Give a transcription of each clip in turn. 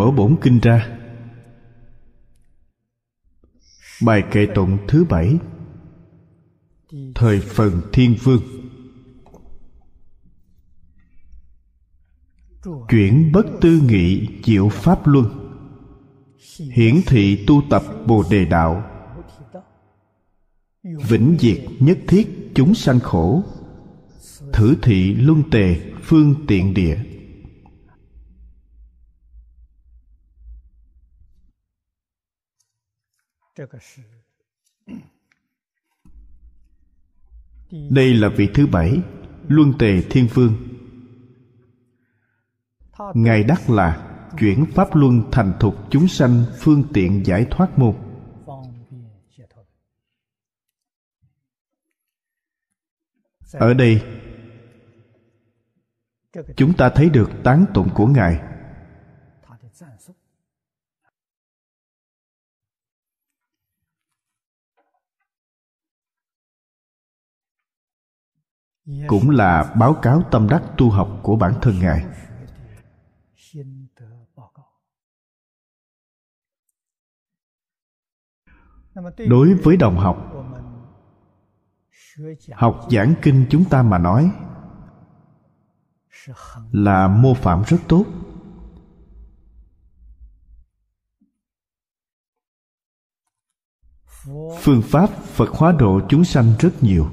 mở bổn kinh ra. Bài kệ tụng thứ bảy. Thời phần thiên vương. Chuyển bất tư nghị diệu pháp luân. Hiển thị tu tập bồ đề đạo. Vĩnh diệt nhất thiết chúng sanh khổ. Thử thị luân tề phương tiện địa. Đây là vị thứ bảy luân tề thiên vương. Ngài đắc là chuyển pháp luân thành thục chúng sanh phương tiện giải thoát môn. Ở đây chúng ta thấy được tán tụng của ngài cũng là báo cáo tâm đắc tu học của bản thân ngài. Đối với đồng học học giảng kinh chúng ta mà nói là mô phạm rất tốt. Phương pháp phật hóa độ chúng sanh rất nhiều.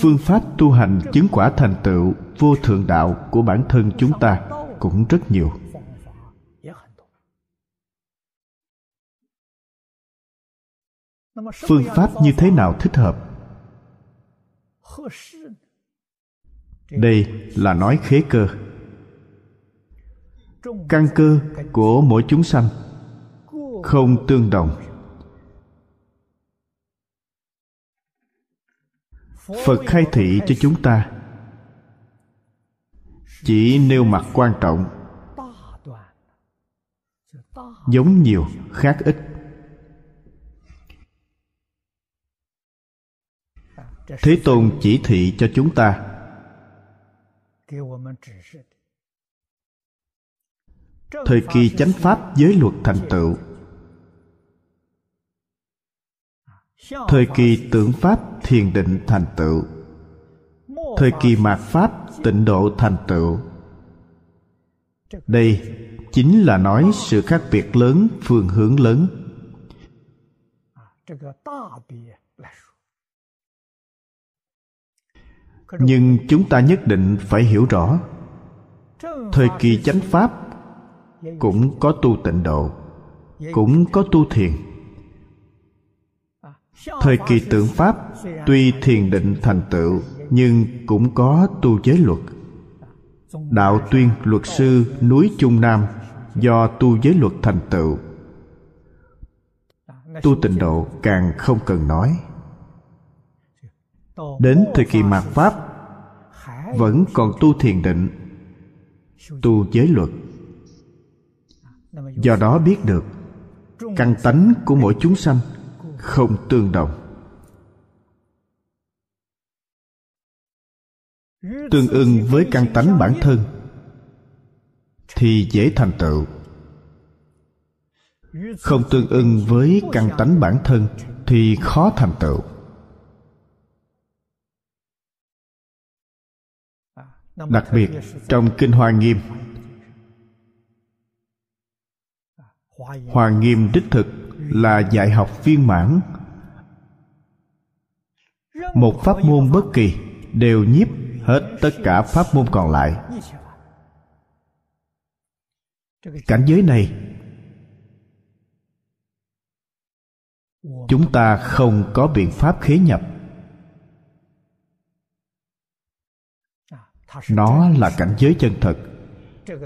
Phương pháp tu hành chứng quả thành tựu vô thượng đạo của bản thân chúng ta cũng rất nhiều. Phương pháp như thế nào thích hợp? Đây là nói khế cơ. Căn cơ của mỗi chúng sanh không tương đồng. Phật khai thị cho chúng ta. Chỉ nêu mặt quan trọng, giống nhiều, khác ít. Thế tôn chỉ thị cho chúng ta. Thời kỳ chánh pháp giới luật thành tựu. Thời kỳ tưởng pháp thiền định thành tựu. Thời kỳ mạt pháp tịnh độ thành tựu. Đây chính là nói sự khác biệt lớn, phương hướng lớn. Nhưng chúng ta nhất định phải hiểu rõ, thời kỳ chánh pháp cũng có tu tịnh độ, cũng có tu thiền thời kỳ tượng pháp tuy thiền định thành tựu, nhưng cũng có tu giới luật. Đạo tuyên luật sư núi trung nam do tu giới luật thành tựu. Tu tịnh độ càng không cần nói. Đến thời kỳ mạt pháp, vẫn còn tu thiền định, tu giới luật. Do đó biết được, căn tánh của mỗi chúng sanh không tương đồng. Tương ưng với căn tánh bản thân, thì dễ thành tựu. Không tương ưng với căn tánh bản thân, thì khó thành tựu. Đặc biệt, trong kinh hoa nghiêm hoa nghiêm đích thực là dạy học viên mãn. Một pháp môn bất kỳ đều nhiếp hết tất cả pháp môn còn lại. Cảnh giới này, chúng ta không có biện pháp khế nhập. Nó là cảnh giới chân thật.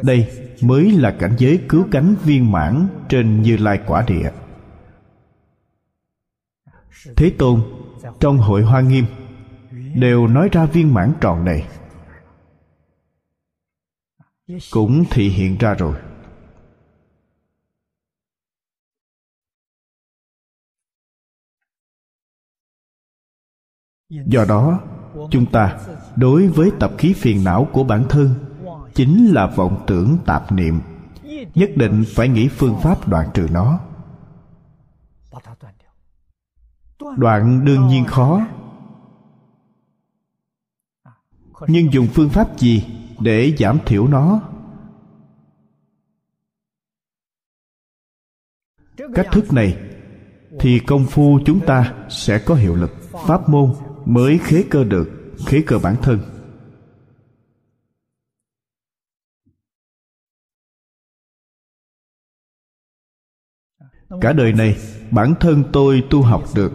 Đây mới là cảnh giới cứu cánh viên mãn trên như lai quả địa thế tôn, trong hội hoa nghiêm, đều nói ra viên mãn tròn này. Cũng thị hiện ra rồi. Do đó, chúng ta đối với tập khí phiền não của bản thân chính là vọng tưởng tạp niệm, nhất định phải nghĩ phương pháp đoạn trừ nó. Đoạn đương nhiên khó. Nhưng dùng phương pháp gì để giảm thiểu nó? Cách thức này thì công phu chúng ta sẽ có hiệu lực. Pháp môn mới khế cơ được, khế cơ bản thân. Cả đời này bản thân tôi tu học được.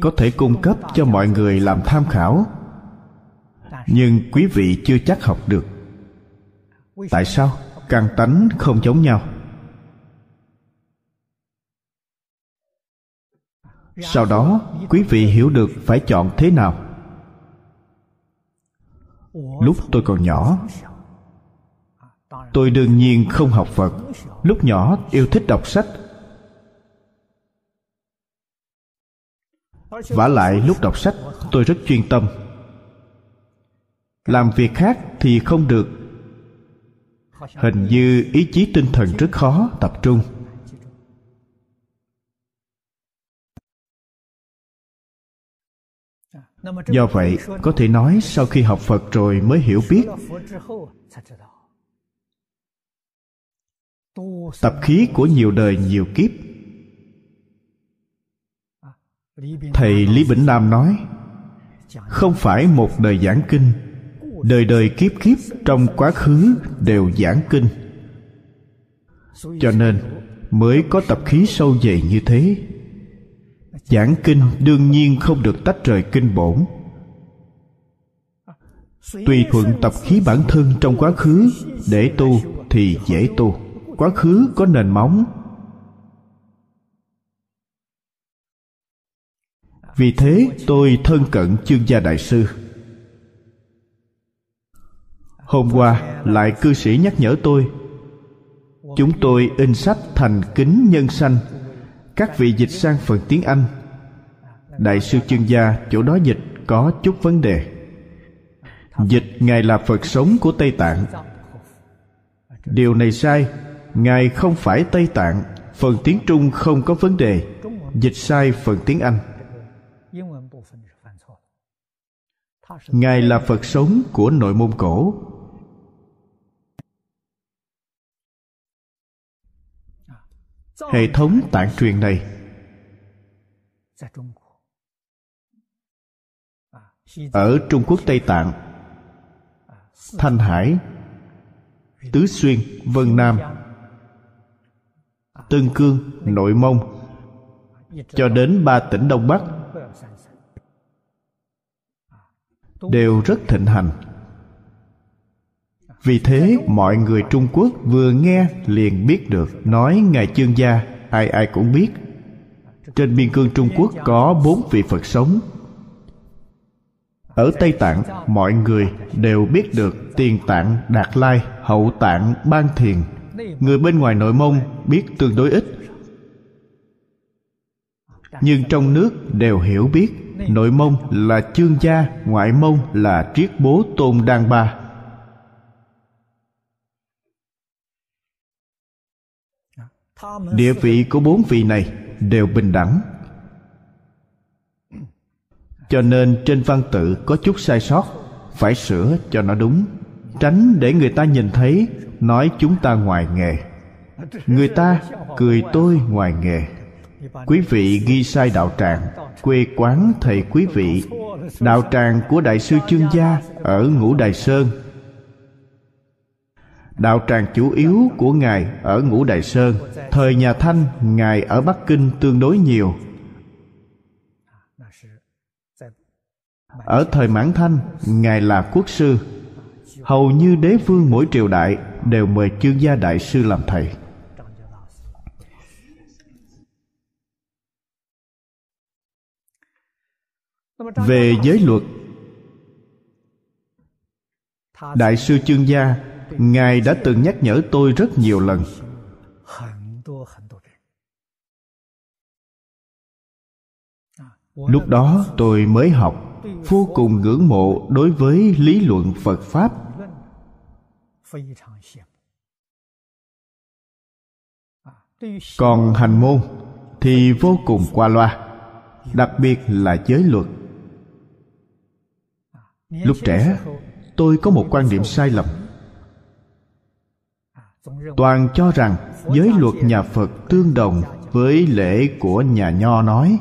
Có thể cung cấp cho mọi người làm tham khảo, nhưng quý vị chưa chắc học được. Tại sao? Căn tánh không giống nhau. Sau đó, quý vị hiểu được phải chọn thế nào. Lúc tôi còn nhỏ, tôi đương nhiên không học phật lúc nhỏ yêu thích đọc sách. Vả lại lúc đọc sách, tôi rất chuyên tâm. Làm việc khác thì không được. Hình như ý chí tinh thần rất khó tập trung. Do vậy, có thể nói sau khi học phật rồi mới hiểu biết tập khí của nhiều đời nhiều kiếp. Thầy lý bỉnh nam nói không phải một đời giảng kinh đời đời kiếp kiếp trong quá khứ đều giảng kinh. Cho nên mới có tập khí sâu dày như thế. Giảng kinh đương nhiên không được tách rời kinh bổn. Tùy thuận tập khí bản thân trong quá khứ để tu thì dễ tu quá khứ có nền móng. Vì thế, tôi thân cận chương gia đại sư. Hôm qua, lại cư sĩ nhắc nhở tôi, chúng tôi in sách thành kính nhân sanh, các vị dịch sang phần tiếng anh. Đại sư chương gia, chỗ đó dịch có chút vấn đề. Dịch ngài là phật sống của tây tạng. Điều này sai ngài không phải tây tạng, phần tiếng trung không có vấn đề. Dịch sai phần tiếng anh. Ngài là phật sống của nội môn cổ. Hệ thống tạng truyền này. Ở trung quốc tây tạng, thanh hải, tứ xuyên, vân nam tân cương, nội mông, cho đến ba tỉnh đông bắc, đều rất thịnh hành. Vì thế, mọi người trung quốc vừa nghe liền biết được, nói ngài chương gia, ai ai cũng biết. Trên biên cương trung quốc có bốn vị phật sống. Ở tây tạng, mọi người đều biết được tiền tạng, đạt lai, hậu tạng, ban thiền người bên ngoài nội mông biết tương đối ít. Nhưng trong nước đều hiểu biết, nội mông là chương gia, ngoại mông là triết bố tôn đan ba. Địa vị của bốn vị này đều bình đẳng. Cho nên trên văn tự có chút sai sót, phải sửa cho nó đúng tránh để người ta nhìn thấy, nói chúng ta ngoài nghề. Người ta cười tôi ngoài nghề. Quý vị ghi sai đạo tràng, quê quán thầy quý vị. Đạo tràng của đại sư chương gia ở ngũ đài sơn. Đạo tràng chủ yếu của ngài ở ngũ đài sơn. Thời nhà thanh, ngài ở bắc kinh tương đối nhiều. Ở thời mãn thanh, ngài là quốc sư hầu như đế vương mỗi triều đại đều mời chương gia đại sư làm thầy. Về giới luật, đại sư chương gia, ngài đã từng nhắc nhở tôi rất nhiều lần. Lúc đó tôi mới học, vô cùng ngưỡng mộ đối với lý luận phật pháp còn hành môn thì vô cùng qua loa đặc biệt là giới luật. Lúc trẻ tôi có một quan điểm sai lầm. toàn cho rằng giới luật nhà phật tương đồng với lễ của nhà nho nói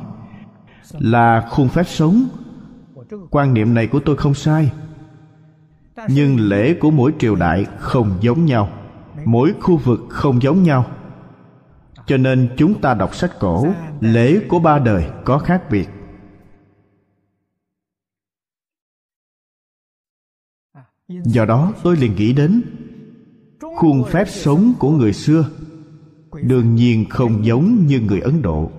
là khuôn phép sống. quan niệm này của tôi không sai nhưng lễ của mỗi triều đại không giống nhau. Mỗi khu vực không giống nhau. Cho nên chúng ta đọc sách cổ, lễ của ba đời có khác biệt. Do đó tôi liền nghĩ đến, khuôn phép sống của người xưa đương nhiên không giống như người ấn độ.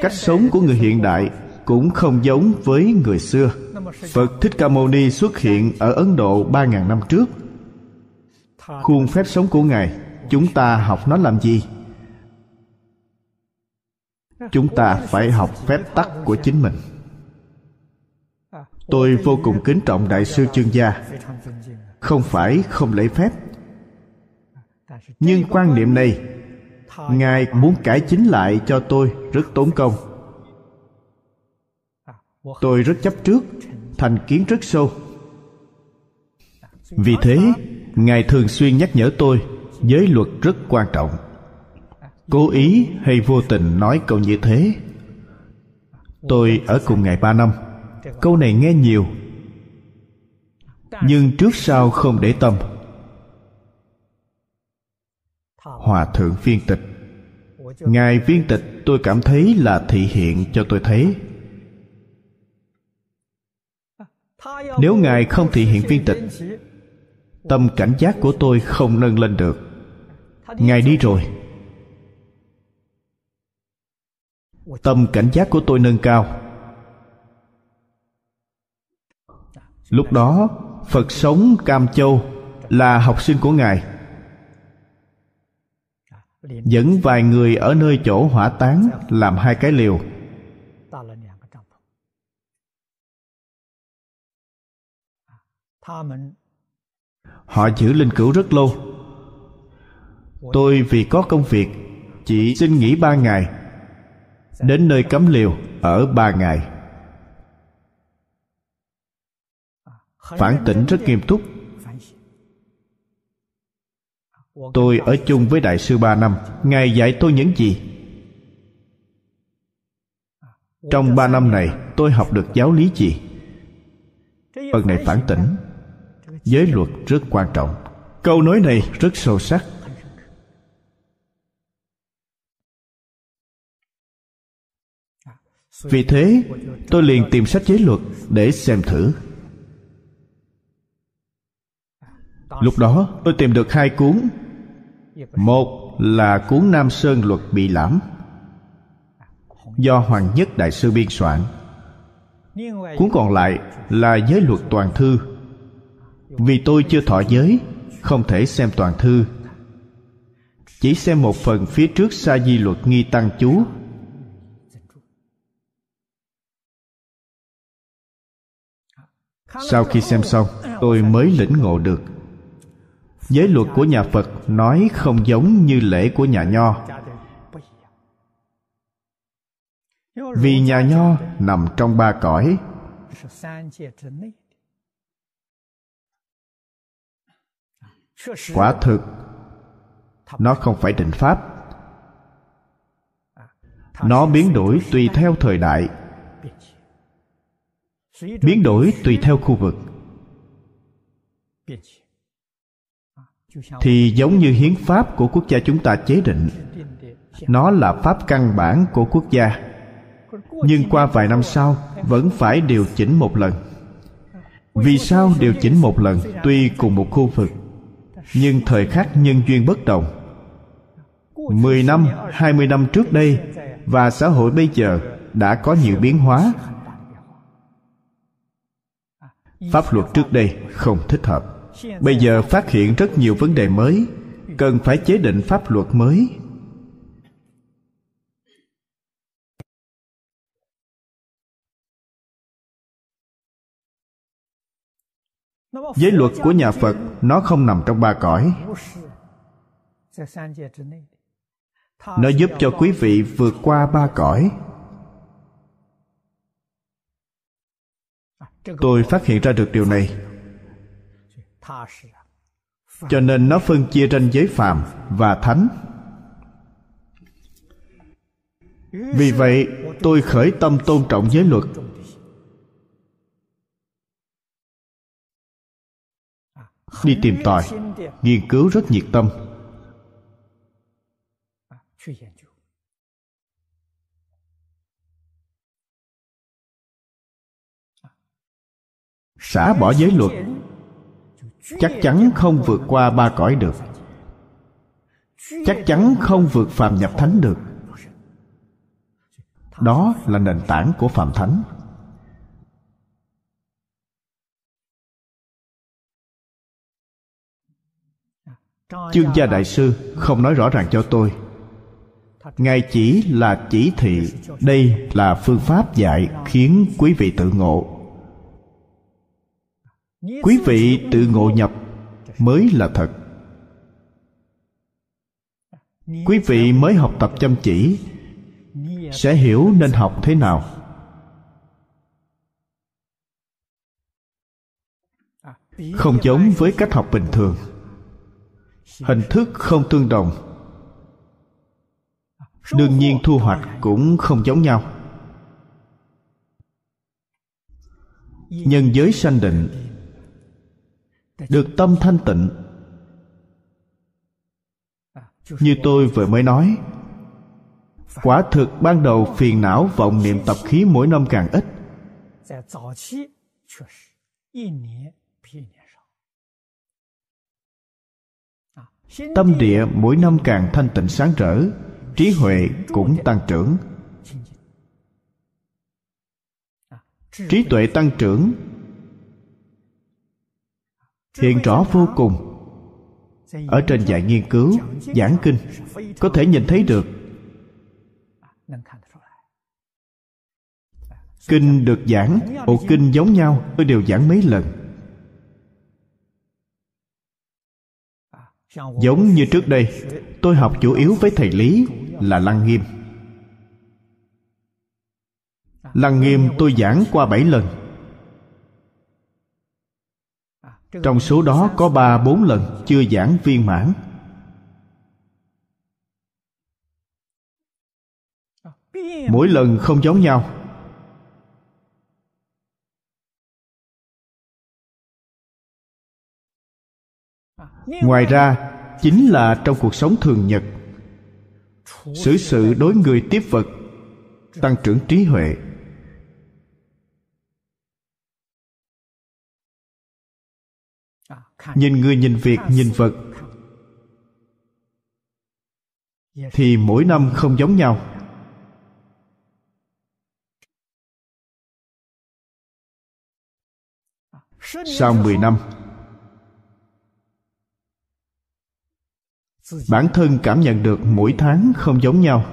Cách sống của người hiện đại cũng không giống với người xưa. Phật thích ca mâu ni xuất hiện ở ấn độ ba ngàn năm trước. Khuôn phép sống của ngài, chúng ta học nó làm gì? Chúng ta phải học phép tắc của chính mình. Tôi vô cùng kính trọng đại sư chương gia. Không phải không lễ phép. Nhưng quan niệm này, ngài muốn cải chính lại cho tôi rất tốn công tôi rất chấp trước, thành kiến rất sâu. Vì thế, ngài thường xuyên nhắc nhở tôi, giới luật rất quan trọng. Cố ý hay vô tình nói câu như thế? Tôi ở cùng ngài ba năm. Câu này nghe nhiều, nhưng trước sau không để tâm. Hòa thượng viên tịch. Ngài viên tịch, tôi cảm thấy là thị hiện cho tôi thấy. Nếu ngài không thị hiện viên tịch, tâm cảnh giác của tôi không nâng lên được. Ngài đi rồi. Tâm cảnh giác của tôi nâng cao. Lúc đó, phật sống cam châu là học sinh của ngài. Dẫn vài người ở nơi chỗ hỏa táng làm hai cái liều. Họ giữ linh cữu rất lâu. Tôi vì có công việc, chỉ xin nghỉ ba ngày. Đến nơi cấm liều, ở ba ngày. Phản tỉnh rất nghiêm túc. Tôi ở chung với đại sư ba năm. Ngài dạy tôi những gì? Trong ba năm này, tôi học được giáo lý gì? Phần này phản tỉnh giới luật rất quan trọng. Câu nói này rất sâu sắc. Vì thế, tôi liền tìm sách giới luật để xem thử. Lúc đó, tôi tìm được hai cuốn. Một là cuốn nam sơn luật bị lãm, do hoàng nhất đại sư biên soạn. Cuốn còn lại là giới luật toàn thư vì tôi chưa thọ giới, không thể xem toàn thư. Chỉ xem một phần phía trước sa di luật nghi tăng chú. Sau khi xem xong, tôi mới lĩnh ngộ được. Giới luật của nhà phật nói không giống như lễ của nhà nho. Vì nhà nho nằm trong ba cõi. Quả thực nó không phải định pháp. Nó biến đổi tùy theo thời đại. biến đổi tùy theo khu vực. Thì giống như hiến pháp của quốc gia chúng ta chế định nó là pháp căn bản của quốc gia. Nhưng qua vài năm sau vẫn phải điều chỉnh một lần. Vì sao điều chỉnh một lần? Tuy cùng một khu vực nhưng thời khắc nhân duyên bất đồng. 10 năm, 20 năm trước đây và xã hội bây giờ đã có nhiều biến hóa. Pháp luật trước đây không thích hợp. Bây giờ phát hiện rất nhiều vấn đề mới cần phải chế định pháp luật mới. Giới luật của nhà phật, nó không nằm trong ba cõi. Nó giúp cho quý vị vượt qua ba cõi. Tôi phát hiện ra được điều này. Cho nên nó phân chia ranh giới phàm và thánh. Vì vậy, tôi khởi tâm tôn trọng giới luật. Đi tìm tòi, nghiên cứu rất nhiệt tâm. Xả bỏ giới luật, chắc chắn không vượt qua ba cõi được. Chắc chắn không vượt phàm nhập thánh được. Đó là nền tảng của phàm thánh. Chương gia đại sư không nói rõ ràng cho tôi. Ngài chỉ là chỉ thị, đây là phương pháp dạy khiến quý vị tự ngộ. Quý vị tự ngộ nhập mới là thật. Quý vị mới học tập chăm chỉ sẽ hiểu nên học thế nào. Không giống với cách học bình thường hình thức không tương đồng. Đương nhiên thu hoạch cũng không giống nhau. Nhân giới sanh định, được tâm thanh tịnh. Như tôi vừa mới nói, quả thực ban đầu phiền não vọng niệm tập khí mỗi năm càng ít. Tâm địa mỗi năm càng thanh tịnh sáng rỡ, trí huệ cũng tăng trưởng. Trí tuệ tăng trưởng. Hiện rõ vô cùng. Ở trên dạy nghiên cứu, giảng kinh, có thể nhìn thấy được. Kinh được giảng, bộ kinh giống nhau tôi đều giảng mấy lần. Giống như trước đây, tôi học chủ yếu với thầy lý là lăng nghiêm. Lăng nghiêm tôi giảng qua bảy lần. Trong số đó có ba, bốn lần chưa giảng viên mãn. Mỗi lần không giống nhau. Ngoài ra, chính là trong cuộc sống thường nhật, xử sự đối người tiếp vật, tăng trưởng trí huệ. Nhìn người, nhìn việc, nhìn vật, thì mỗi năm không giống nhau. Sau 10 năm bản thân cảm nhận được mỗi tháng không giống nhau.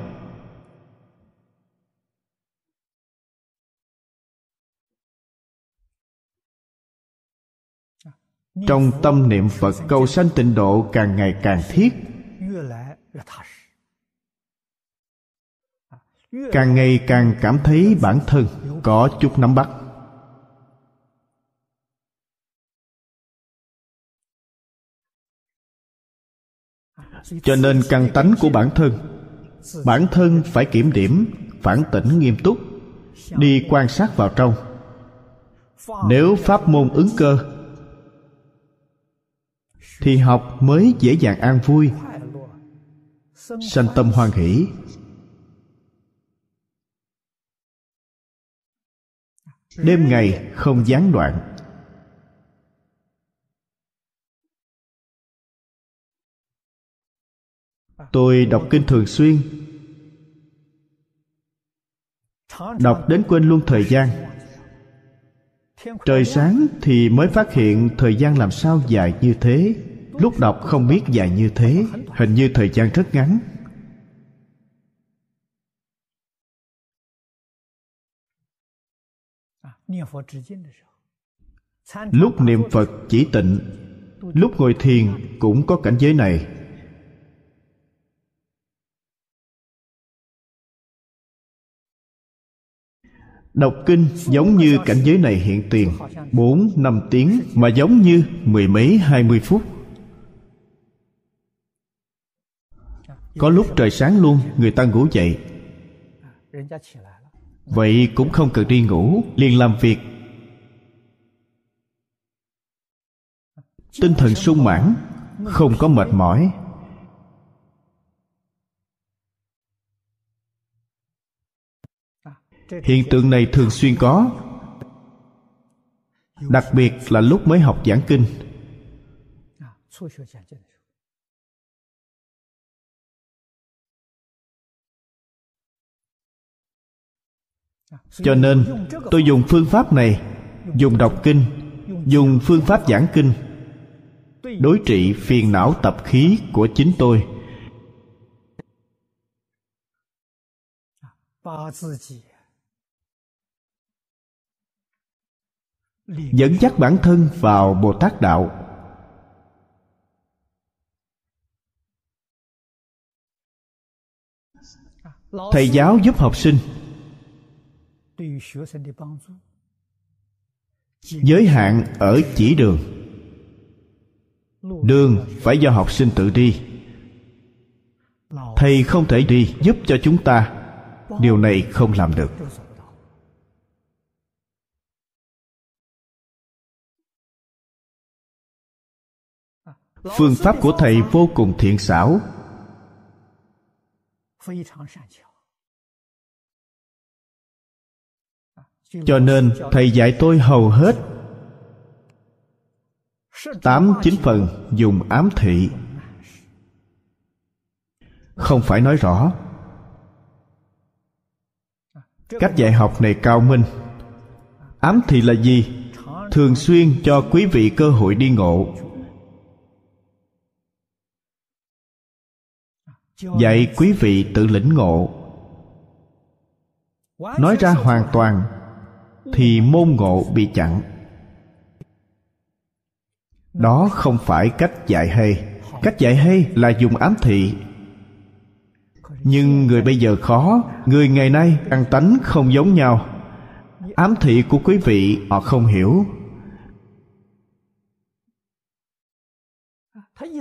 Trong tâm niệm phật cầu sanh tịnh độ càng ngày càng thiết. Càng ngày càng cảm thấy bản thân có chút nắm bắt. Cho nên căn tánh của bản thân. Bản thân phải kiểm điểm, phản tỉnh nghiêm túc, đi quan sát vào trong. Nếu pháp môn ứng cơ, thì học mới dễ dàng an vui, sanh tâm hoan hỷ. Đêm ngày không gián đoạn. Tôi đọc kinh thường xuyên. Đọc đến quên luôn thời gian. Trời sáng thì mới phát hiện thời gian làm sao dài như thế. Lúc đọc không biết dài như thế. Hình như thời gian rất ngắn. Lúc niệm phật chỉ tịnh, lúc ngồi thiền cũng có cảnh giới này. Đọc kinh giống như cảnh giới này hiện tiền, bốn, năm tiếng, mà giống như mười mấy, hai mươi phút. Có lúc trời sáng luôn, người ta ngủ dậy. Vậy cũng không cần đi ngủ, liền làm việc. Tinh thần sung mãn, Không có mệt mỏi. Hiện tượng này thường xuyên có. Đặc biệt là lúc mới học giảng kinh. Cho nên, tôi dùng phương pháp này, dùng đọc kinh, dùng phương pháp giảng kinh, đối trị phiền não tập khí của chính tôi. Dẫn dắt bản thân vào bồ tát đạo. Thầy giáo giúp học sinh. Giới hạn ở chỉ đường. Đường phải do học sinh tự đi. Thầy không thể đi giúp cho chúng ta. Điều này không làm được. Phương pháp của thầy vô cùng thiện xảo. Cho nên thầy dạy tôi hầu hết tám chín phần dùng ám thị. Không phải nói rõ. Cách dạy học này cao minh. Ám thị là gì? Thường xuyên cho quý vị cơ hội đi ngộ. Dạy quý vị tự lĩnh ngộ. Nói ra hoàn toàn, thì môn ngộ bị chặn. Đó không phải cách dạy hay. Cách dạy hay là dùng ám thị. Nhưng người bây giờ khó, người ngày nay ăn tánh không giống nhau. Ám thị của quý vị, họ không hiểu.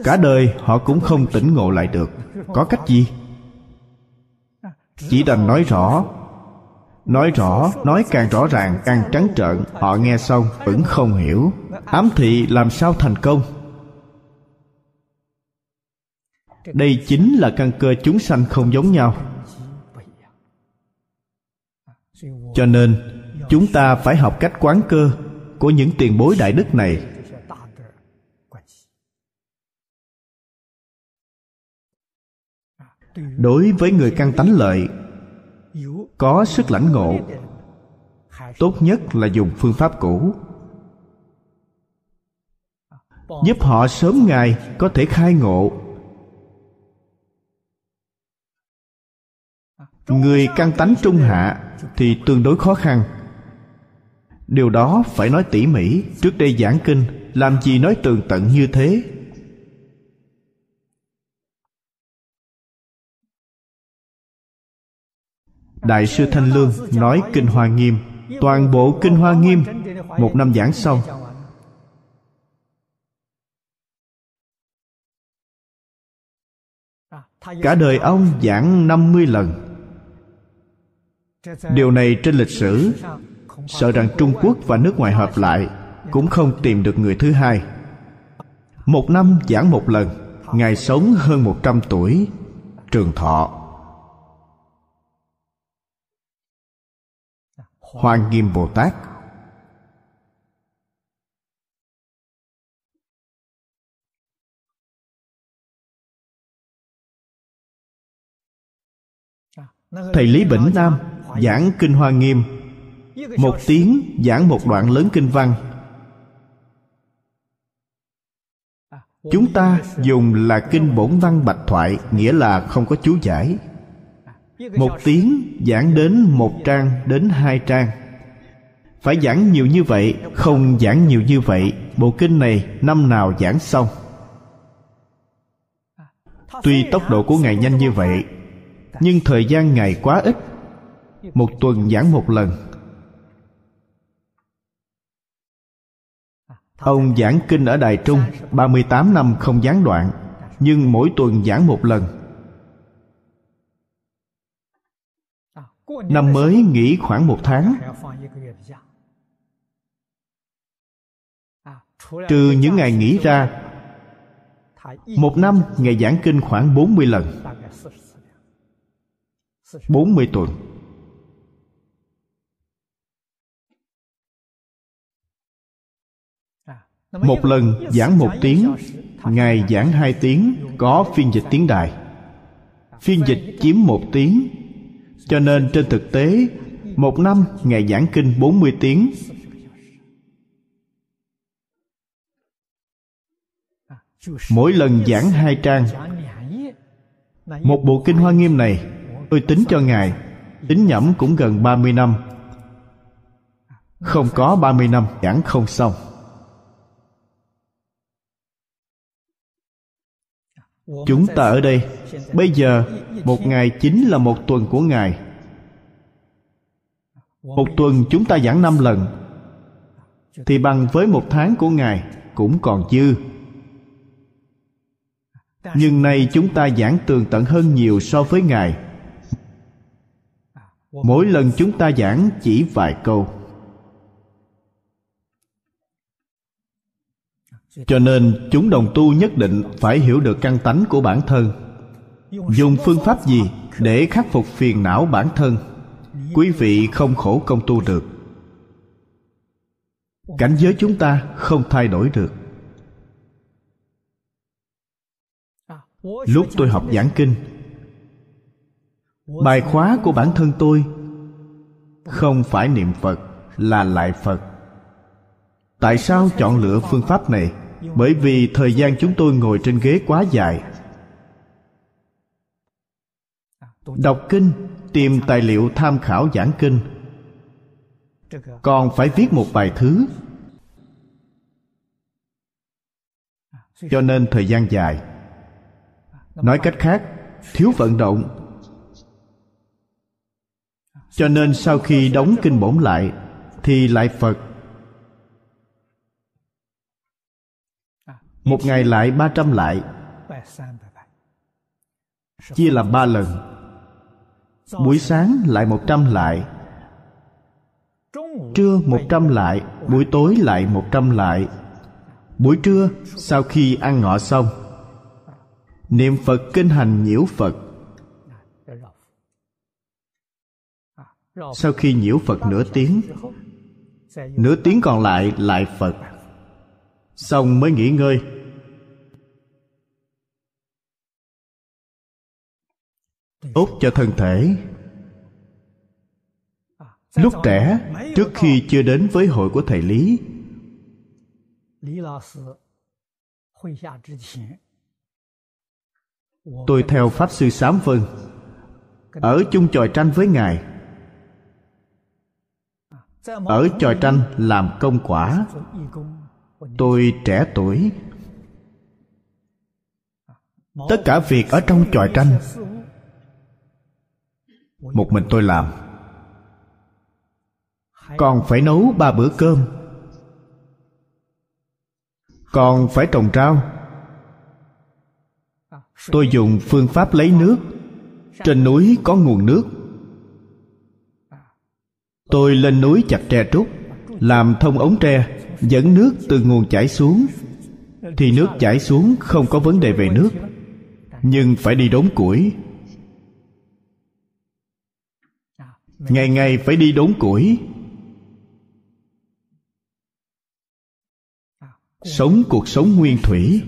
Cả đời họ cũng không tỉnh ngộ lại được. Có cách gì? Chỉ đành nói rõ. Nói rõ, nói càng rõ ràng, càng trắng trợn. Họ nghe xong, vẫn không hiểu. Ám thị làm sao thành công? Đây chính là căn cơ chúng sanh không giống nhau. Cho nên, chúng ta phải học cách quán cơ của những tiền bối đại đức này. Đối với người căn tánh lợi, có sức lãnh ngộ. Tốt nhất là dùng phương pháp cũ. Giúp họ sớm ngày có thể khai ngộ. Người căn tánh trung hạ thì tương đối khó khăn. Điều đó phải nói tỉ mỉ trước đây giảng kinh, làm gì nói tường tận như thế? Đại sư thanh lương nói kinh hoa nghiêm, toàn bộ kinh hoa nghiêm, một năm giảng xong. Cả đời ông giảng 50 lần. Điều này trên lịch sử, sợ rằng trung quốc và nước ngoài hợp lại cũng không tìm được người thứ hai. Một năm giảng một lần, ngài sống hơn một trăm tuổi, trường thọ. Hoa Nghiêm Bồ Tát. Thầy Lý Bỉnh Nam giảng kinh hoa nghiêm. Một tiếng giảng một đoạn lớn kinh văn. Chúng ta dùng là kinh bổn văn bạch thoại, nghĩa là không có chú giải một tiếng giảng đến một trang đến hai trang. Phải giảng nhiều như vậy, không giảng nhiều như vậy, bộ kinh này năm nào giảng xong? Tuy tốc độ của ngài nhanh như vậy, nhưng thời gian ngài quá ít. Một tuần giảng một lần. Ông giảng kinh ở Đài Trung 38 năm không gián đoạn, Nhưng mỗi tuần giảng một lần. Năm mới nghỉ khoảng một tháng. Trừ những ngày nghỉ ra, Một năm Ngài giảng kinh khoảng 40 lần. 40 tuần. Một lần giảng một tiếng Ngài giảng hai tiếng, Có phiên dịch tiếng Đài. Phiên dịch chiếm một tiếng cho nên trên thực tế, Một năm Ngài giảng kinh 40 tiếng. Mỗi lần giảng hai trang, Một bộ kinh hoa nghiêm này, Tôi tính cho Ngài, Tính nhẩm cũng gần 30 năm. Không có 30 năm giảng không xong. Chúng ta ở đây. Bây giờ một ngày chính là một tuần của ngài. Một tuần chúng ta giảng năm lần. Thì bằng với một tháng của ngài cũng còn dư. Nhưng nay chúng ta giảng tường tận hơn nhiều so với ngài. Mỗi lần chúng ta giảng chỉ vài câu cho nên chúng đồng tu nhất định phải hiểu được căn tánh của bản thân. Dùng phương pháp gì để khắc phục phiền não bản thân? Quý vị không khổ công tu được. Cảnh giới chúng ta không thay đổi được. Lúc tôi học giảng kinh, bài khóa của bản thân tôi không phải niệm phật là lại phật. Tại sao chọn lựa phương pháp này? Bởi vì thời gian chúng tôi ngồi trên ghế quá dài. Đọc kinh, tìm tài liệu tham khảo giảng kinh. Còn phải viết một vài thứ. Cho nên thời gian dài. Nói cách khác, thiếu vận động. Cho nên sau khi đóng kinh bổn lại, thì lại phật Một ngày lại ba trăm lại Chia làm ba lần. Buổi sáng lại một trăm lại Trưa một trăm lại Buổi tối lại một trăm lại Buổi trưa, sau khi ăn ngọ xong, Niệm Phật kinh hành nhiễu Phật. Sau khi nhiễu Phật nửa tiếng Nửa tiếng còn lại lại Phật. Xong mới nghỉ ngơi. Tốt cho thân thể. Lúc trẻ, trước khi chưa đến với hội của thầy lý, tôi theo pháp sư sám vân ở chung tròi tranh với ngài. Ở tròi tranh làm công quả, tôi trẻ tuổi. Tất cả việc ở trong tròi tranh một mình tôi làm. Còn phải nấu ba bữa cơm. Còn phải trồng rau. Tôi dùng phương pháp lấy nước. Trên núi có nguồn nước. Tôi lên núi chặt tre trúc, làm thông ống tre, dẫn nước từ nguồn chảy xuống. Thì nước chảy xuống không có vấn đề về nước, nhưng phải đi đốn củi. Ngày ngày phải đi đốn củi. Sống cuộc sống nguyên thủy.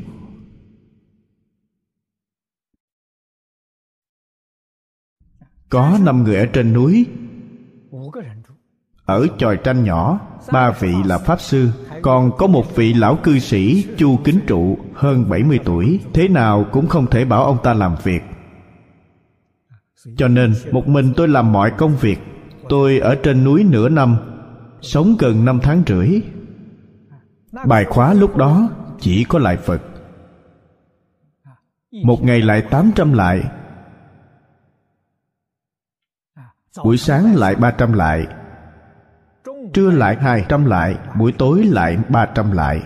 Có năm người ở trên núi. Ở tròi tranh nhỏ, ba vị là pháp sư, còn có một vị lão cư sĩ chu kính trụ, hơn 70 tuổi. Thế nào cũng không thể bảo ông ta làm việc cho nên, một mình tôi làm mọi công việc. Tôi ở trên núi nửa năm, sống gần năm tháng rưỡi. Bài khóa lúc đó chỉ có lại phật. Một ngày lại tám trăm lại. Buổi sáng lại ba trăm lại. Trưa lại hai trăm lại. Buổi tối lại ba trăm lại.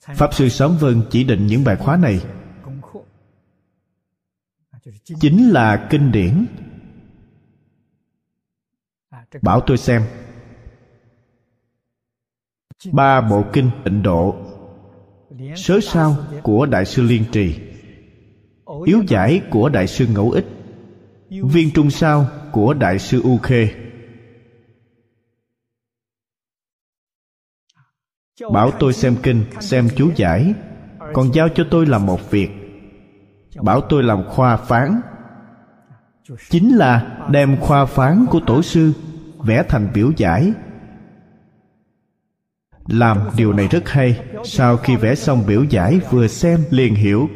Pháp sư sớm vân chỉ định những bài khóa này chính là kinh điển. Bảo tôi xem. Ba bộ kinh tịnh độ. Sớ sao của đại sư liên trì. Yếu giải của đại sư ngẫu ích. Viên trung sao của đại sư u khê. Bảo tôi xem kinh, xem chú giải. Còn giao cho tôi làm một việc bảo tôi làm khoa phán. Chính là đem khoa phán của tổ sư vẽ thành biểu giải. Làm điều này rất hay. Sau khi vẽ xong biểu giải vừa xem liền hiểu.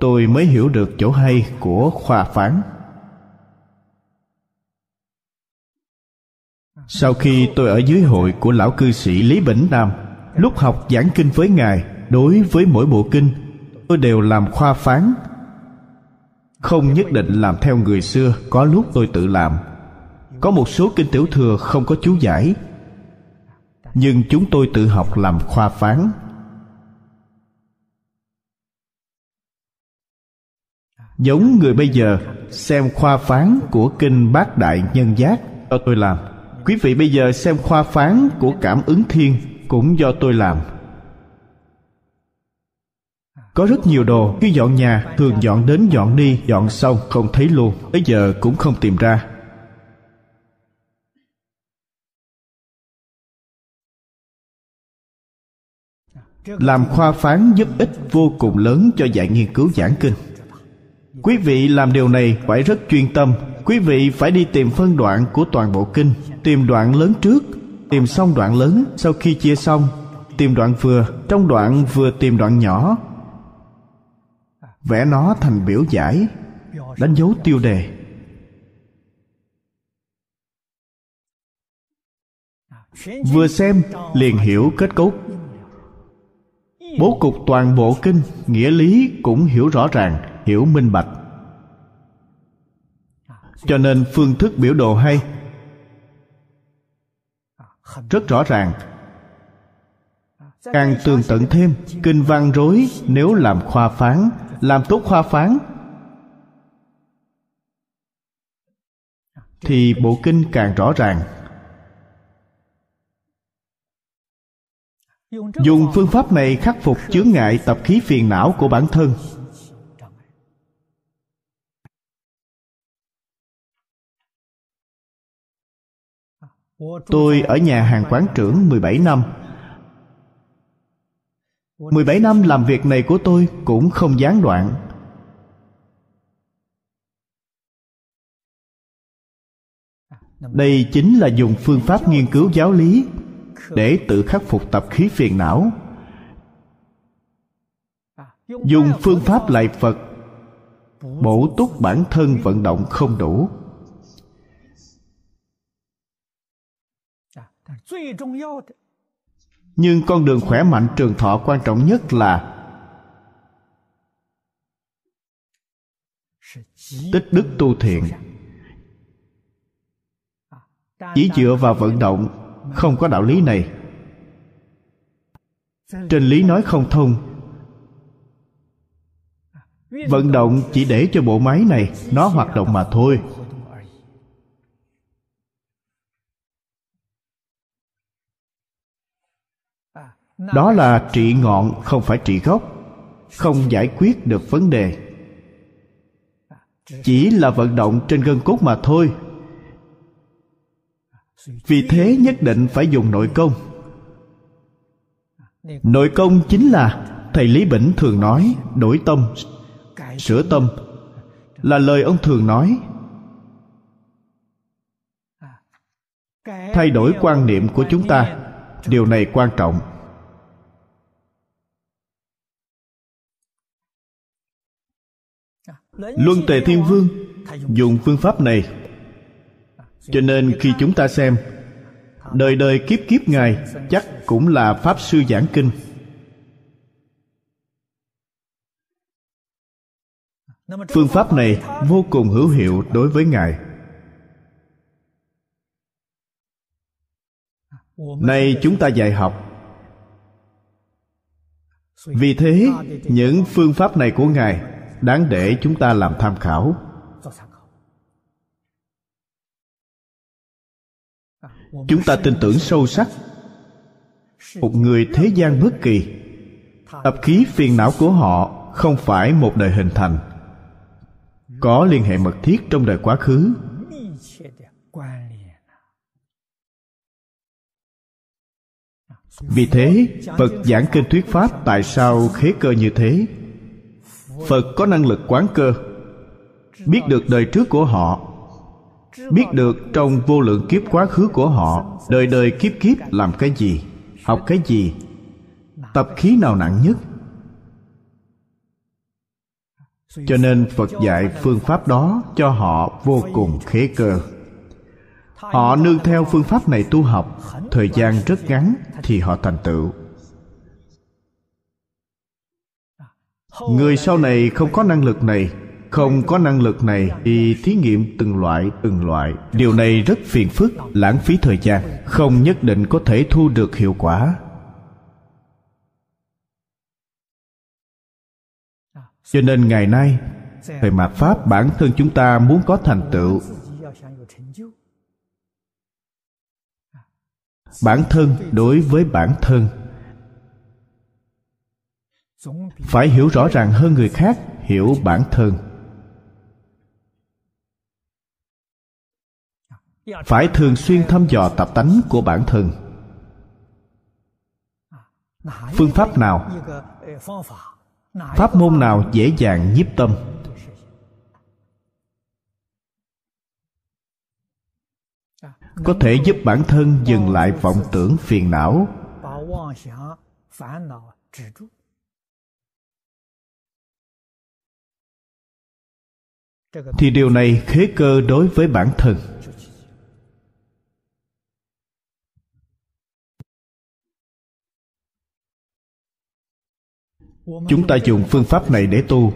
Tôi mới hiểu được chỗ hay của khoa phán. Sau khi tôi ở dưới hội của lão cư sĩ lý bỉnh nam, lúc học giảng kinh với ngài, đối với mỗi bộ kinh tôi đều làm khoa phán. Không nhất định làm theo người xưa, có lúc tôi tự làm. Có một số kinh tiểu thừa không có chú giải, nhưng chúng tôi tự học làm khoa phán. Giống người bây giờ, xem khoa phán của kinh bát đại nhân giác do tôi làm. Quý vị bây giờ xem khoa phán của cảm ứng thiên cũng do tôi làm có rất nhiều đồ, khi dọn nhà, thường dọn đến dọn đi, dọn xong, không thấy luôn. Bây giờ cũng không tìm ra. Làm khoa phán giúp ích vô cùng lớn cho dạy nghiên cứu giảng kinh. Quý vị làm điều này phải rất chuyên tâm. Quý vị phải đi tìm phân đoạn của toàn bộ kinh, tìm đoạn lớn trước, tìm xong đoạn lớn sau khi chia xong, tìm đoạn vừa, trong đoạn vừa tìm đoạn nhỏ vẽ nó thành biểu giải, đánh dấu tiêu đề. Vừa xem, liền hiểu kết cấu. Bố cục toàn bộ kinh, nghĩa lý cũng hiểu rõ ràng, hiểu minh bạch. Cho nên phương thức biểu đồ hay. Rất rõ ràng. Càng tường tận thêm, kinh văn rối nếu làm khoa phán làm tốt khoa phán. Thì bộ kinh càng rõ ràng. Dùng phương pháp này khắc phục chướng ngại tập khí phiền não của bản thân. Tôi ở nhà hàng quán trưởng 17 năm. 17 năm làm việc này của tôi cũng không gián đoạn. Đây chính là dùng phương pháp nghiên cứu giáo lý để tự khắc phục tập khí phiền não. Dùng phương pháp lại phật, bổ túc bản thân vận động không đủ nhưng con đường khỏe mạnh trường thọ quan trọng nhất là tích đức tu thiện. Chỉ dựa vào vận động, không có đạo lý này. Trên lý nói không thông. Vận động chỉ để cho bộ máy này nó hoạt động mà thôi. đó là trị ngọn, không phải trị gốc, không giải quyết được vấn đề. Chỉ là vận động trên gân cốt mà thôi. Vì thế nhất định phải dùng nội công. Nội công chính là, thầy lý bỉnh thường nói, đổi tâm, sửa tâm, là lời ông thường nói. Thay đổi quan niệm của chúng ta, điều này quan trọng. Luân tề thiên vương dùng phương pháp này. Cho nên khi chúng ta xem, đời đời kiếp kiếp ngài chắc cũng là pháp sư giảng kinh. Phương pháp này vô cùng hữu hiệu đối với ngài. Nay chúng ta dạy học. Vì thế, những phương pháp này của ngài đáng để chúng ta làm tham khảo. Chúng ta tin tưởng sâu sắc. Một người thế gian bất kỳ. Tập khí phiền não của họ không phải một đời hình thành. Có liên hệ mật thiết trong đời quá khứ. Vì thế, phật giảng kinh thuyết pháp tại sao khế cơ như thế? Phật có năng lực quán cơ. Biết được đời trước của họ. Biết được trong vô lượng kiếp quá khứ của họ, đời đời kiếp kiếp làm cái gì, học cái gì, tập khí nào nặng nhất. Cho nên phật dạy phương pháp đó cho họ vô cùng khế cơ. Họ nương theo phương pháp này tu học, thời gian rất ngắn thì họ thành tựu. Người sau này không có năng lực này, không có năng lực này thì thí nghiệm từng loại từng loại. Điều này rất phiền phức, lãng phí thời gian, không nhất định có thể thu được hiệu quả. Cho nên ngày nay, về mặt pháp, bản thân chúng ta muốn có thành tựu. Bản thân đối với bản thân phải hiểu rõ ràng hơn người khác, hiểu bản thân. Phải thường xuyên thăm dò tập tánh của bản thân. Phương pháp nào? Pháp môn nào dễ dàng nhiếp tâm? Có thể giúp bản thân dừng lại vọng tưởng phiền não. Thì điều này khế cơ đối với bản thân. Chúng ta dùng phương pháp này để tu.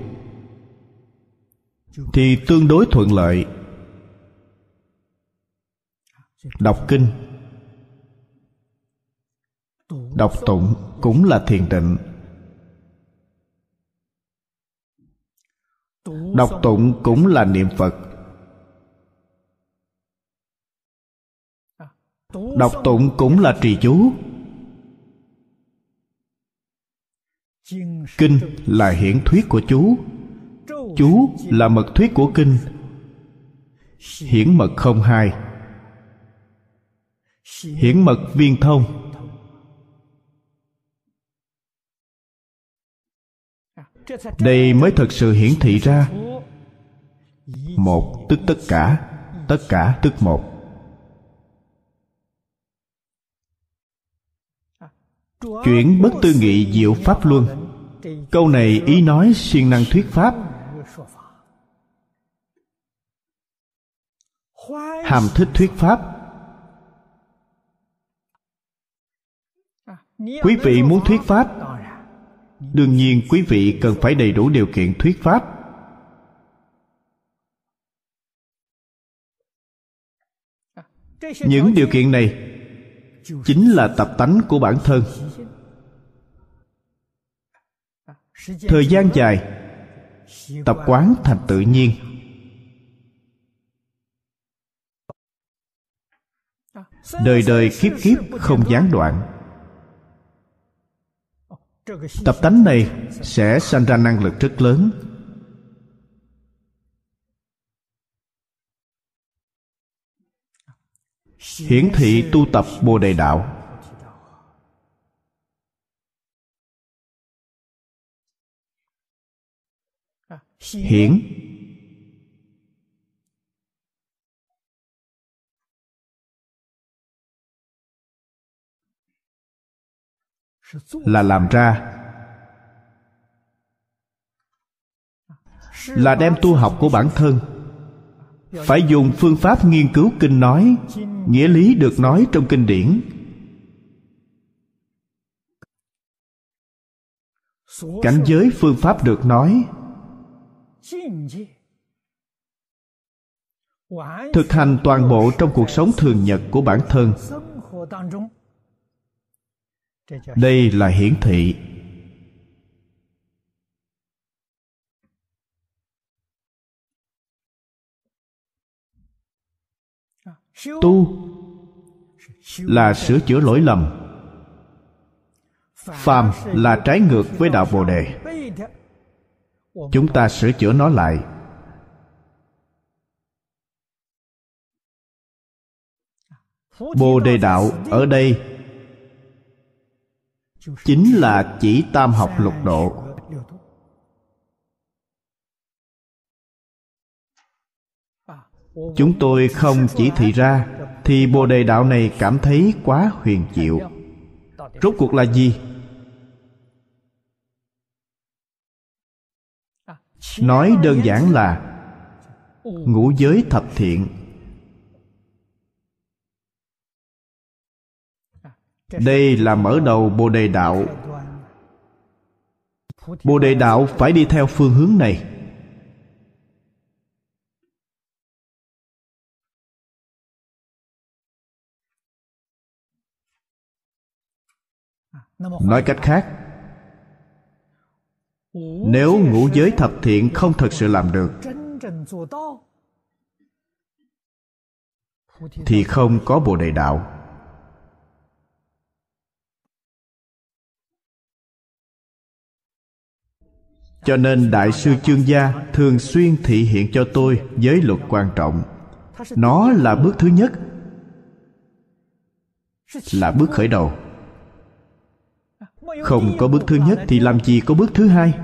Thì tương đối thuận lợi. Đọc kinh. Đọc tụng cũng là thiền định. Đọc tụng cũng là niệm phật. Đọc tụng cũng là trì chú. Kinh là hiển thuyết của chú. Chú là mật thuyết của kinh. Hiển mật không hai. Hiển mật viên thông đây mới thật sự hiển thị ra. Một tức tất cả tất cả tức một. Chuyển bất tư nghị diệu pháp luân. Câu này ý nói siêng năng thuyết pháp. Hàm thích thuyết pháp. Quý vị muốn thuyết pháp đương nhiên quý vị cần phải đầy đủ điều kiện thuyết pháp. Những điều kiện này chính là tập tánh của bản thân. Thời gian dài, tập quán thành tự nhiên. Đời đời kiếp kiếp không gián đoạn tập tánh này sẽ sanh ra năng lực rất lớn. Hiển thị tu tập bồ đề đạo. Hiển là làm ra. Là đem tu học của bản thân. Phải dùng phương pháp nghiên cứu kinh nói, nghĩa lý được nói trong kinh điển. Cảnh giới phương pháp được nói. Thực hành toàn bộ trong cuộc sống thường nhật của bản thân đây là hiển thị. Tu là sửa chữa lỗi lầm. Phàm là trái ngược với đạo bồ đề. chúng ta sửa chữa nó lại. Bồ đề đạo ở đây chính là chỉ tam học lục độ. Chúng tôi không chỉ thị ra, thì bồ đề đạo này cảm thấy quá huyền diệu. Rốt cuộc là gì? Nói đơn giản là, ngũ giới thập thiện. Đây là mở đầu bồ đề đạo. Bồ đề đạo phải đi theo phương hướng này. Nói cách khác, nếu ngũ giới thập thiện không thật sự làm được, thì không có bồ đề đạo. Cho nên đại sư chương gia thường xuyên thị hiện cho tôi giới luật quan trọng. Nó là bước thứ nhất. Là bước khởi đầu. Không có bước thứ nhất thì làm gì có bước thứ hai?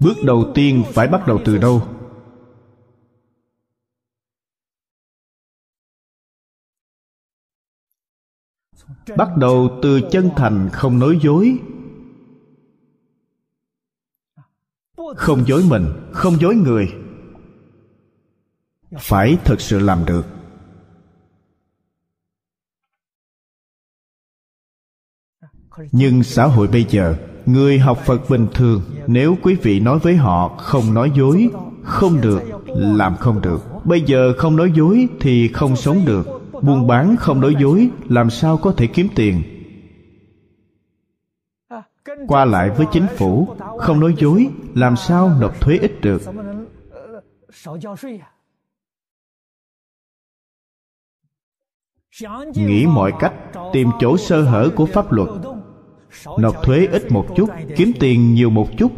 Bước đầu tiên phải bắt đầu từ đâu? Bắt đầu từ chân thành, không nói dối. Không dối mình, không dối người. Phải thực sự làm được. Nhưng xã hội bây giờ, người học phật bình thường, nếu quý vị nói với họ không nói dối, không được, làm không được. Bây giờ không nói dối thì không sống được buôn bán không nói dối, làm sao có thể kiếm tiền? Qua lại với chính phủ, không nói dối, làm sao nộp thuế ít được? Nghĩ mọi cách, tìm chỗ sơ hở của pháp luật. Nộp thuế ít một chút, kiếm tiền nhiều một chút.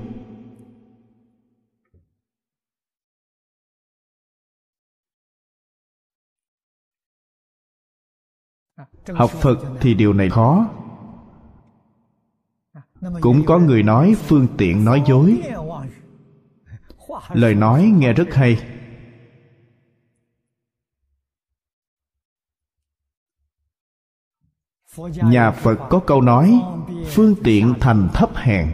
Học phật thì điều này khó. Cũng có người nói phương tiện nói dối. Lời nói nghe rất hay. Nhà phật có câu nói, phương tiện thành thấp hèn.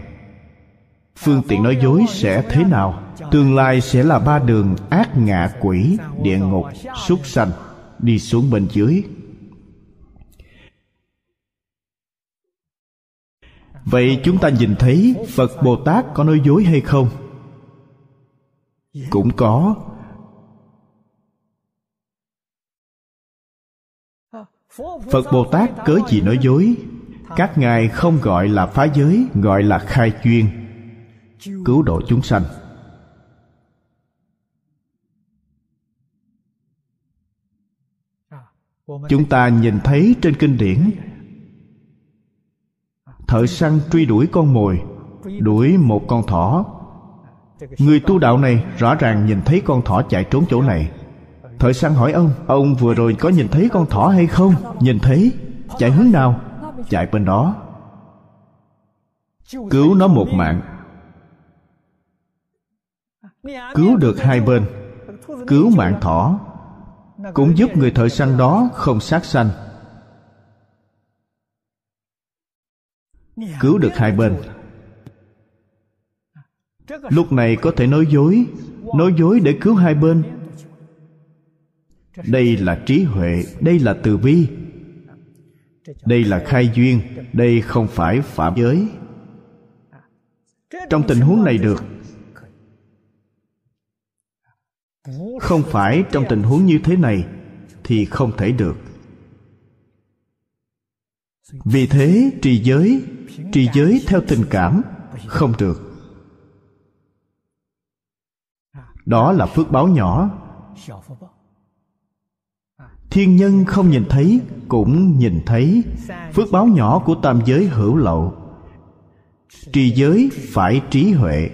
Phương tiện nói dối sẽ thế nào? Tương lai sẽ là ba đường ác ngạ quỷ, địa ngục, súc sanh. Đi xuống bên dưới. Vậy chúng ta nhìn thấy phật bồ tát có nói dối hay không? Cũng có. Phật bồ tát cớ gì nói dối? Các ngài không gọi là phá giới, gọi là khai chuyên. Cứu độ chúng sanh. Chúng ta nhìn thấy trên kinh điển thợ săn truy đuổi con mồi, đuổi một con thỏ. Người tu đạo này rõ ràng nhìn thấy con thỏ chạy trốn chỗ này. Thợ săn hỏi ông ông vừa rồi có nhìn thấy con thỏ hay không? Nhìn thấy. Chạy hướng nào? Chạy bên đó. Cứu nó một mạng. Cứu được hai bên. Cứu mạng thỏ. Cũng giúp người thợ săn đó không sát sanh. Cứu được hai bên. Lúc này có thể nói dối nói dối để cứu hai bên. Đây là trí huệ, đây là từ bi. Đây là khai duyên, đây không phải phạm giới. Trong tình huống này được. Không phải trong tình huống như thế này thì không thể được vì thế, trì giới trì giới theo tình cảm, không được. Đó là phước báo nhỏ. Thiên nhân không nhìn thấy, cũng nhìn thấy. Phước báo nhỏ của tam giới hữu lậu. Trì giới phải trí huệ.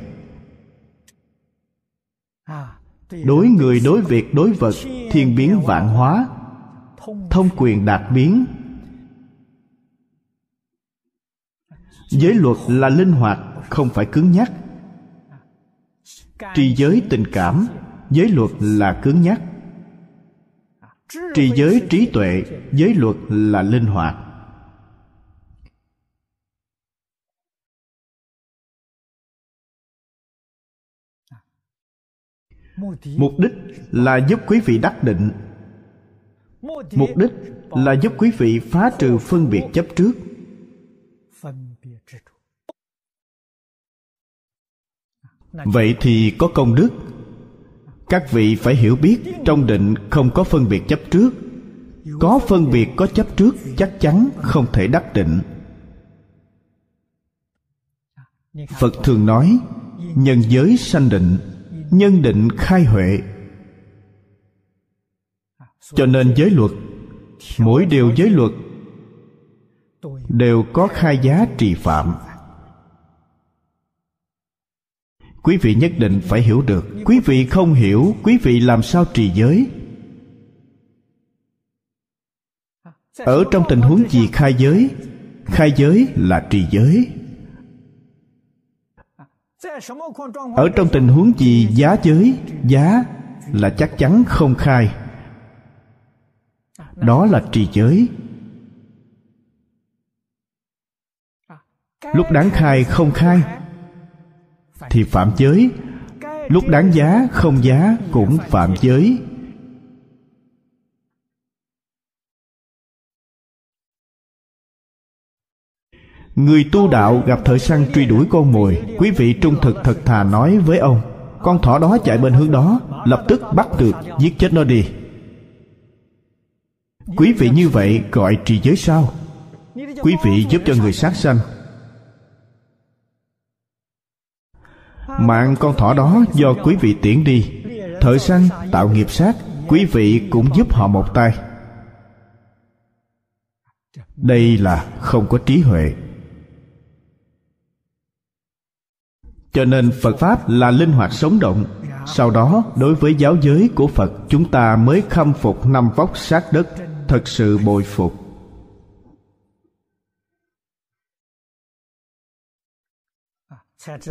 Đối người, đối việc, đối vật, thiên biến vạn hóa, thông quyền đạt biến. Giới luật là linh hoạt, không phải cứng nhắc. Trì giới tình cảm, giới luật là cứng nhắc. Trì giới trí tuệ, giới luật là linh hoạt. Mục đích là giúp quý vị đắc định. Mục đích là giúp quý vị phá trừ phân biệt chấp trước. Vậy thì có công đức. Các vị phải hiểu biết trong định không có phân biệt chấp trước. Có phân biệt có chấp trước chắc chắn không thể đắc định. Phật thường nói nhân giới sanh định nhân định khai huệ. Cho nên giới luật mỗi điều giới luật đều có khai giá trì phạm quý vị nhất định phải hiểu được. Quý vị không hiểu, quý vị làm sao trì giới? Ở trong tình huống gì khai giới? Khai giới là trì giới. Ở trong tình huống gì giá giới? Giá là chắc chắn không khai. Đó là trì giới. Lúc đáng khai, không khai thì phạm giới. Lúc đáng giá, không giá cũng phạm giới. Người tu đạo gặp thợ săn truy đuổi con mồi, quý vị trung thực thật thà nói với ông, con thỏ đó chạy bên hướng đó, lập tức bắt được, giết chết nó đi. Quý vị như vậy gọi trì giới sao? Quý vị giúp cho người sát sanh mạng con thỏ đó do quý vị tiễn đi. Thợ săn tạo nghiệp sát, quý vị cũng giúp họ một tay. Đây là không có trí huệ. Cho nên phật pháp là linh hoạt sống động. Sau đó, đối với giáo giới của phật, chúng ta mới khâm phục năm vóc sát đất, thật sự bồi phục.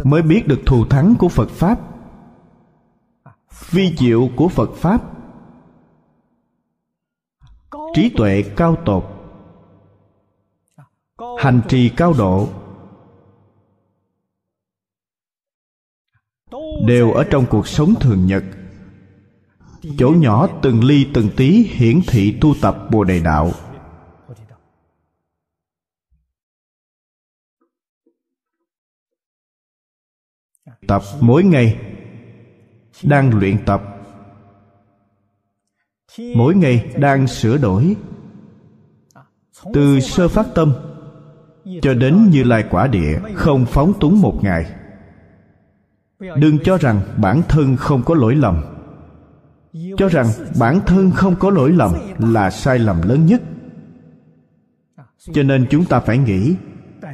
Mới biết được thù thắng của phật pháp. Vi diệu của phật pháp. Trí tuệ cao tột. Hành trì cao độ. Đều ở trong cuộc sống thường nhật. Chỗ nhỏ từng ly từng tí hiển thị tu tập bồ đề đạo. Tập mỗi ngày, đang luyện tập. Mỗi ngày đang sửa đổi, từ sơ phát tâm cho đến như lai quả địa không phóng túng một ngày. Đừng cho rằng bản thân không có lỗi lầm. Cho rằng bản thân không có lỗi lầm là sai lầm lớn nhất. Cho nên chúng ta phải nghĩ,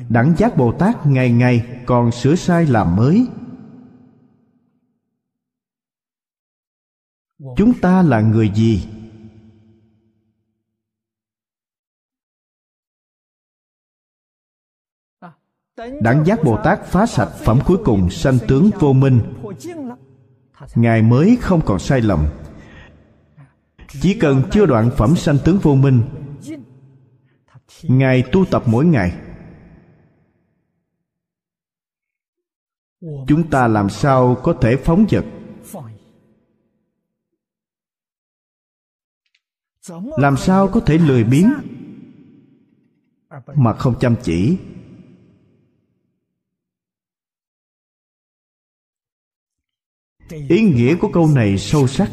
đẳng giác bồ tát ngày ngày còn sửa sai làm mới. Chúng ta là người gì? Đẳng giác bồ tát phá sạch phẩm cuối cùng sanh tướng vô minh. Ngài mới không còn sai lầm. Chỉ cần chưa đoạn phẩm sanh tướng vô minh, ngài tu tập mỗi ngày. Chúng ta làm sao có thể phóng dật làm sao có thể lười biếng mà không chăm chỉ? Ý nghĩa của câu này sâu sắc.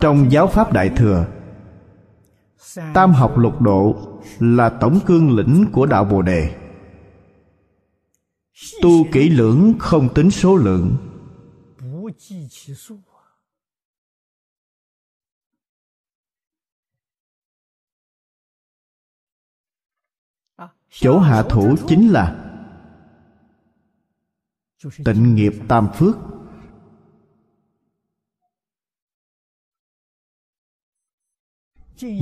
Trong giáo pháp đại thừa, tam học lục độ là tổng cương lĩnh của đạo bồ đề tu kỹ lưỡng không tính số lượng. chỗ hạ thủ chính là tịnh nghiệp tam phước.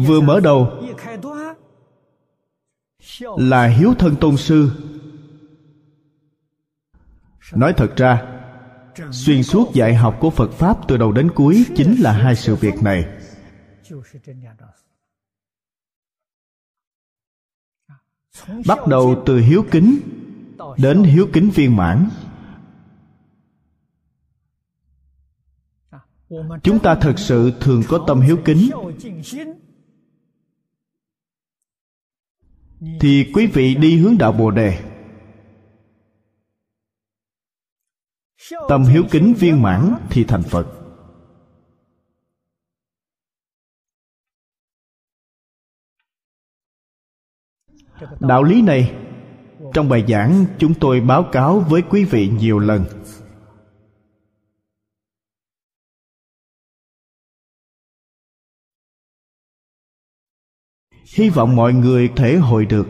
Vừa mở đầu là hiếu thân tôn sư nói thật ra, xuyên suốt dạy học của phật pháp từ đầu đến cuối chính là hai sự việc này. Bắt đầu từ hiếu kính đến hiếu kính viên mãn. Chúng ta thật sự thường có tâm hiếu kính. Thì quý vị đi hướng đạo bồ đề. Tâm hiếu kính viên mãn thì thành phật. Đạo lý này, trong bài giảng chúng tôi báo cáo với quý vị nhiều lần. Hy vọng mọi người thể hội được.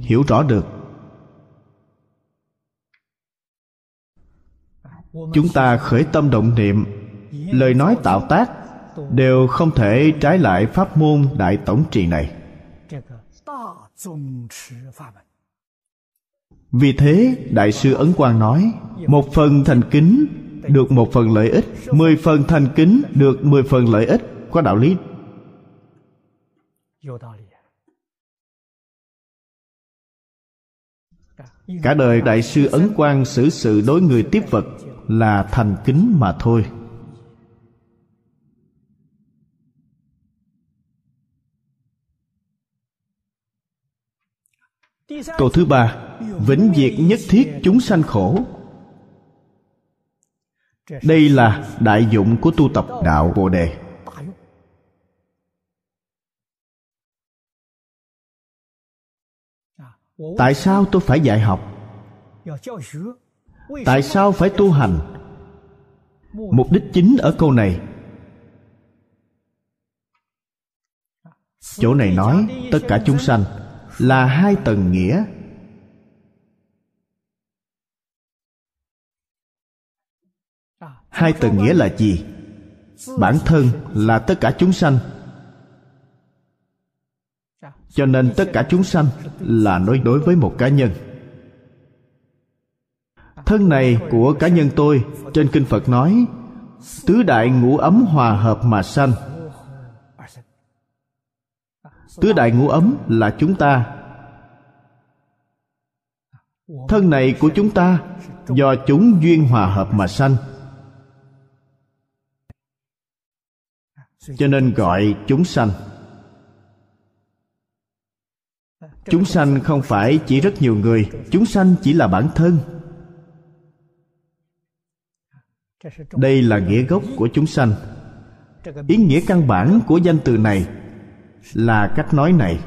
Hiểu rõ được. Chúng ta khởi tâm động niệm, lời nói tạo tác đều không thể trái lại pháp môn đại tổng trì này. Vì thế, đại sư ấn quang nói, một phần thành kính được một phần lợi ích, mười phần thành kính được mười phần lợi ích. Có đạo lý. Cả đời đại sư ấn quang xử sự đối người tiếp vật là thành kính mà thôi. Câu thứ ba, vĩnh diệt nhất thiết chúng sanh khổ. Đây là đại dụng của tu tập đạo bồ đề. Tại sao tôi phải dạy học? Tại sao phải tu hành? Mục đích chính ở câu này. Chỗ này nói tất cả chúng sanh là hai tầng nghĩa. Hai tầng nghĩa là gì? Bản thân là tất cả chúng sanh cho nên tất cả chúng sanh là nói đối với một cá nhân. Thân này của cá nhân tôi, trên kinh phật nói, tứ đại ngũ ấm hòa hợp mà sanh. Tứ đại ngũ ấm là chúng ta. Thân này của chúng ta, do chúng duyên hòa hợp mà sanh. Cho nên gọi chúng sanh. Chúng sanh không phải chỉ rất nhiều người, chúng sanh chỉ là bản thân. Đây là nghĩa gốc của chúng sanh. Ý nghĩa căn bản của danh từ này là cách nói này.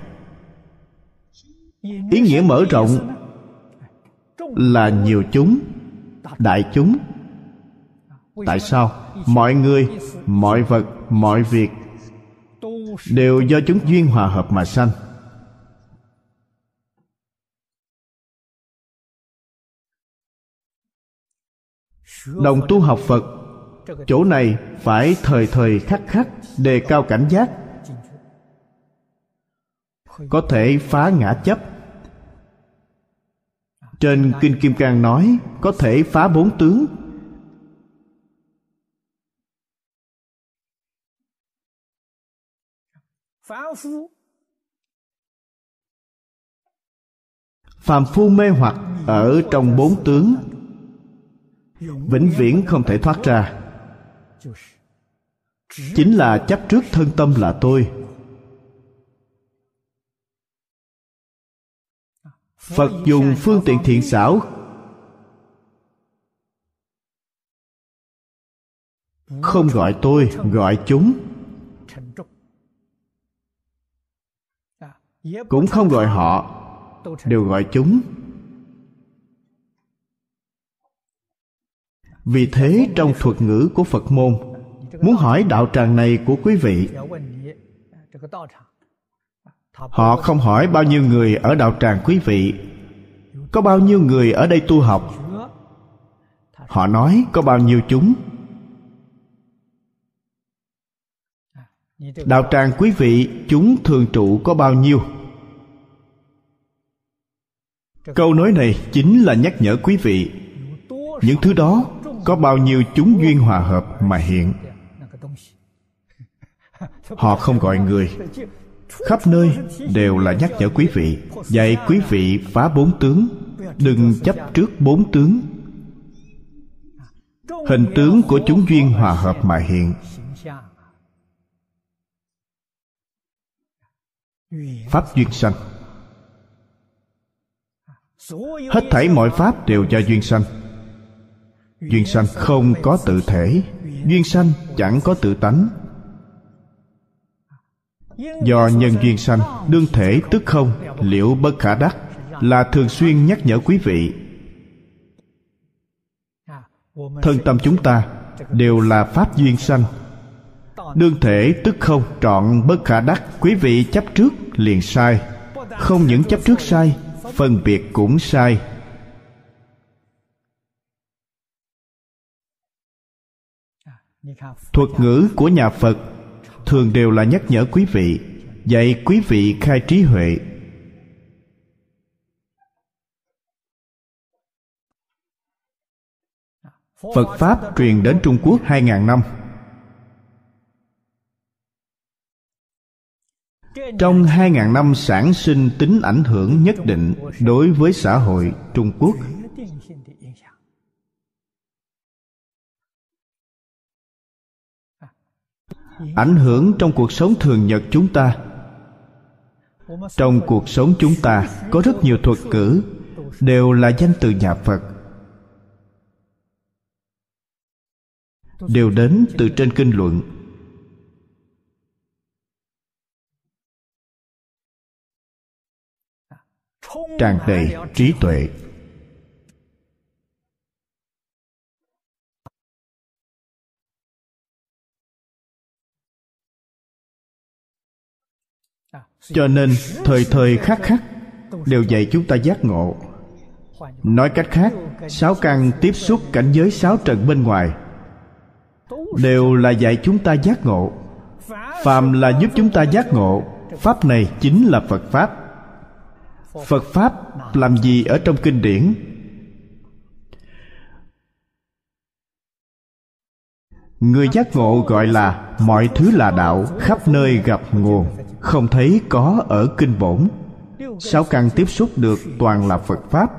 Ý nghĩa mở rộng là nhiều chúng, đại chúng. Tại sao? Mọi người, mọi vật, mọi việc đều do chúng duyên hòa hợp mà sanh. Đồng tu học phật, chỗ này phải thời thời khắc khắc đề cao cảnh giác. Có thể phá ngã chấp. Trên kinh kim cang nói, có thể phá bốn tướng. Phàm phu mê hoặc ở trong bốn tướng vĩnh viễn không thể thoát ra. Chính là chấp trước thân tâm là tôi. Phật dùng phương tiện thiện xảo. Không gọi tôi, gọi chúng. Cũng không gọi họ, đều gọi chúng. Vì thế trong thuật ngữ của phật môn, muốn hỏi đạo tràng này của quý vị, họ không hỏi bao nhiêu người ở đạo tràng quý vị. Có bao nhiêu người ở đây tu học? Họ nói có bao nhiêu chúng? Đạo tràng quý vị, chúng thường trụ có bao nhiêu? Câu nói này chính là nhắc nhở quý vị. Những thứ đó có bao nhiêu chúng duyên hòa hợp mà hiện. Họ không gọi người. Khắp nơi đều là nhắc nhở quý vị, dạy quý vị phá bốn tướng, đừng chấp trước bốn tướng. Hình tướng của chúng duyên hòa hợp mà hiện. Pháp duyên sanh. Hết thảy mọi pháp đều do duyên sanh duyên sanh không có tự thể, duyên sanh chẳng có tự tánh. Do nhân duyên sanh, đương thể tức không, liễu bất khả đắc, là thường xuyên nhắc nhở quý vị. Thân tâm chúng ta đều là pháp duyên sanh. Đương thể tức không, trọn bất khả đắc, quý vị chấp trước liền sai. Không những chấp trước sai, phân biệt cũng sai. Thuật ngữ của nhà phật thường đều là nhắc nhở quý vị. Dạy quý vị khai trí huệ. Phật Pháp truyền đến Trung Quốc 2.000 năm. Trong 2.000 năm sản sinh tính ảnh hưởng nhất định đối với xã hội Trung Quốc. Ảnh hưởng trong cuộc sống thường nhật chúng ta. Trong cuộc sống chúng ta, có rất nhiều thuật cử đều là danh từ nhà phật. Đều đến từ trên kinh luận. Tràn đầy trí tuệ. Cho nên thời thời khắc khắc đều dạy chúng ta giác ngộ. Nói cách khác, sáu căn tiếp xúc cảnh giới sáu trần bên ngoài đều là dạy chúng ta giác ngộ. Phàm là giúp chúng ta giác ngộ, pháp này chính là phật pháp. Phật pháp làm gì ở trong kinh điển? Người giác ngộ gọi là mọi thứ là đạo, khắp nơi gặp nguồn không thấy có ở kinh bổn. Sáu căn tiếp xúc được toàn là phật pháp?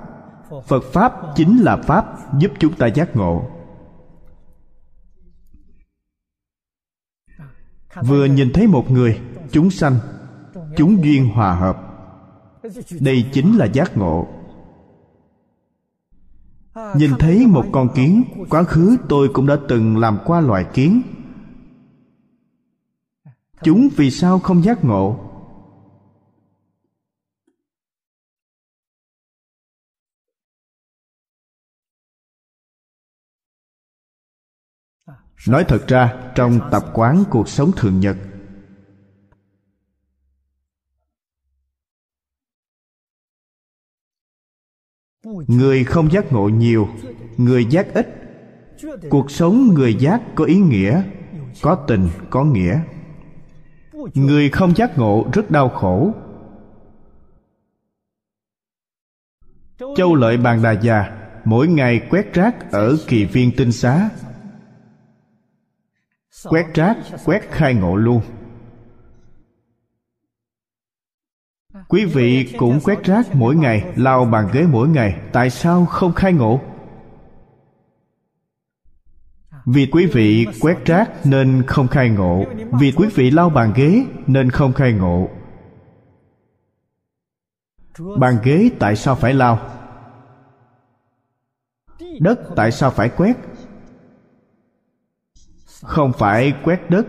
Phật pháp chính là pháp giúp chúng ta giác ngộ. Vừa nhìn thấy một người, chúng sanh, chúng duyên hòa hợp. Đây chính là giác ngộ. Nhìn thấy một con kiến, quá khứ tôi cũng đã từng làm qua loài kiến chúng vì sao không giác ngộ? Nói thật ra trong tập quán cuộc sống thường nhật người không giác ngộ nhiều người giác ít. Cuộc sống người giác có ý nghĩa có tình có nghĩa người không giác ngộ rất đau khổ. Châu lợi bàn đà già, mỗi ngày quét rác ở kỳ viên tinh xá. Quét rác, quét khai ngộ luôn. Quý vị cũng quét rác mỗi ngày, lau bàn ghế mỗi ngày, tại sao không khai ngộ? Vì quý vị quét rác nên không khai ngộ. Vì quý vị lau bàn ghế nên không khai ngộ. Bàn ghế tại sao phải lau? Đất tại sao phải quét? Không phải quét đất.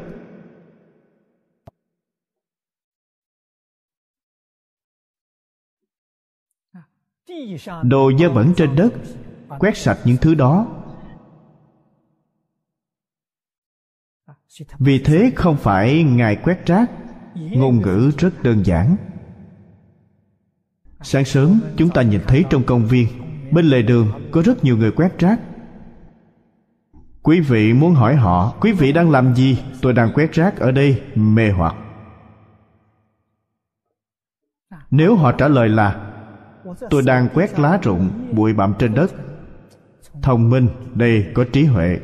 Đồ dơ bẩn trên đất, quét sạch những thứ đó. Vì thế không phải ngài quét rác, ngôn ngữ rất đơn giản. Sáng sớm, chúng ta nhìn thấy trong công viên, bên lề đường có rất nhiều người quét rác. Quý vị muốn hỏi họ, quý vị đang làm gì? Tôi đang quét rác ở đây, mê hoặc. Nếu họ trả lời là, tôi đang quét lá rụng, bụi bặm trên đất. Thông minh, đây có trí huệ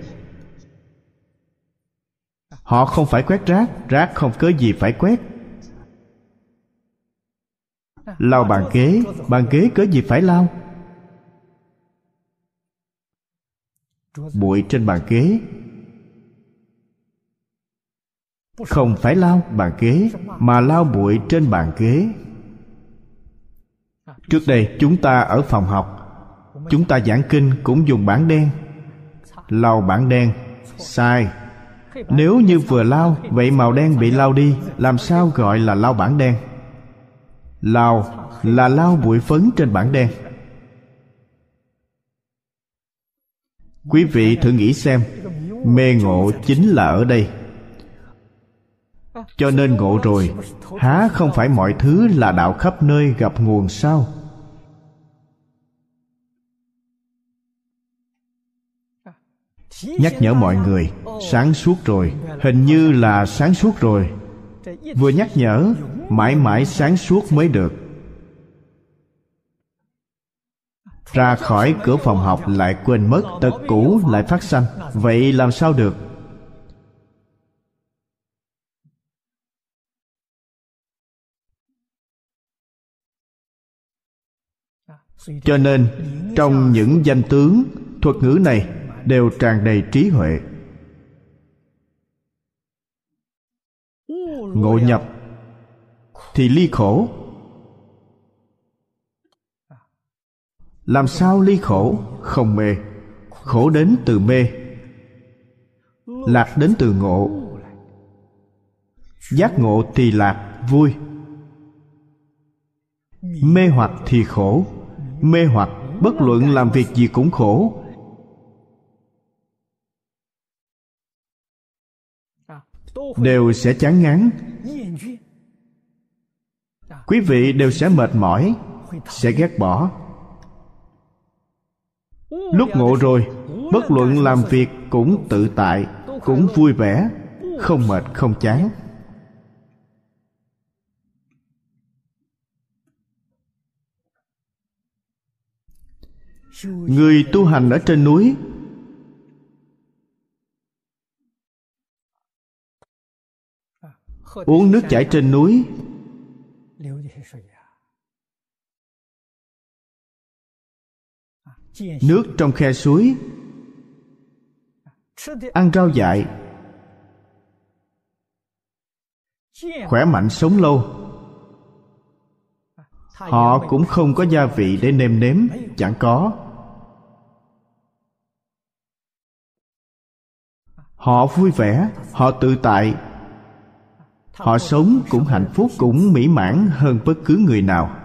họ không phải quét rác rác không có gì phải quét. Lau bàn ghế bàn ghế có gì phải lau? Bụi trên bàn ghế. Không phải lau bàn ghế, mà lau bụi trên bàn ghế. Trước đây chúng ta ở phòng học, chúng ta giảng kinh cũng dùng bảng đen. Lau bảng đen, sai nếu như vừa lao, vậy màu đen bị lao đi, làm sao gọi là lao bản đen? Lao là lao bụi phấn trên bản đen. Quý vị thử nghĩ xem, mê ngộ chính là ở đây. Cho nên ngộ rồi, há không phải mọi thứ là đạo khắp nơi gặp nguồn sao nhắc nhở mọi người, sáng suốt rồi, hình như là sáng suốt rồi. Vừa nhắc nhở, mãi mãi sáng suốt mới được. Ra khỏi cửa phòng học lại quên mất tật cũ lại phát sanh. Vậy làm sao được? Cho nên, trong những danh tướng, thuật ngữ này đều tràn đầy trí huệ. Ngộ nhập thì ly khổ. Làm sao ly khổ? Không mê. Khổ đến từ mê. Lạc đến từ ngộ. Giác ngộ thì lạc, vui. Mê hoặc thì khổ. Mê hoặc, bất luận làm việc gì cũng khổ. Đều sẽ chán ngán. Quý vị đều sẽ mệt mỏi, sẽ ghét bỏ. Lúc ngộ rồi, bất luận làm việc cũng tự tại, cũng vui vẻ, không mệt, không chán. Người tu hành ở trên núi uống nước chảy trên núi. Nước trong khe suối. Ăn rau dại. Khỏe mạnh sống lâu. Họ cũng không có gia vị để nêm nếm, chẳng có. Họ vui vẻ, họ tự tại họ sống cũng hạnh phúc, cũng mỹ mãn hơn bất cứ người nào.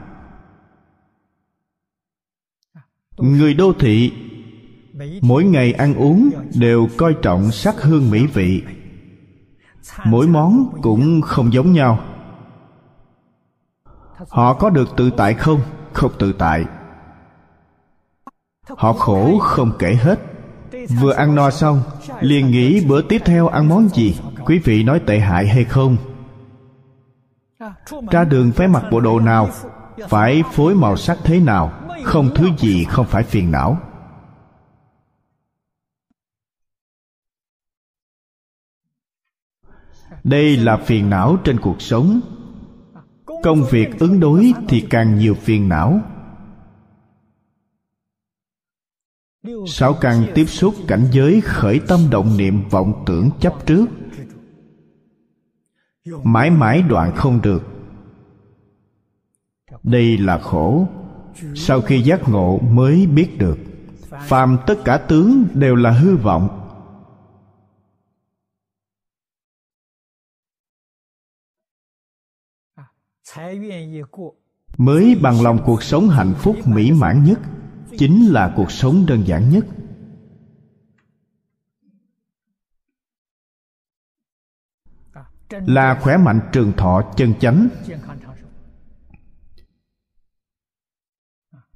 Người đô thị, mỗi ngày ăn uống đều coi trọng sắc hương mỹ vị. Mỗi món cũng không giống nhau. Họ có được tự tại không? Không tự tại. Họ khổ không kể hết. Vừa ăn no xong, liền nghĩ bữa tiếp theo ăn món gì? Quý vị nói tệ hại hay không? Ra đường phải mặc bộ đồ nào, phải phối màu sắc thế nào, không thứ gì không phải phiền não. Đây là phiền não trên cuộc sống. Công việc ứng đối thì càng nhiều phiền não. Sáu căn tiếp xúc cảnh giới khởi tâm động niệm vọng tưởng chấp trước mãi mãi đoạn không được. Đây là khổ. Sau khi giác ngộ mới biết được. Phàm tất cả tướng đều là hư vọng. Mới bằng lòng cuộc sống hạnh phúc mỹ mãn nhất, chính là cuộc sống đơn giản nhất. Là khỏe mạnh trường thọ chân chánh.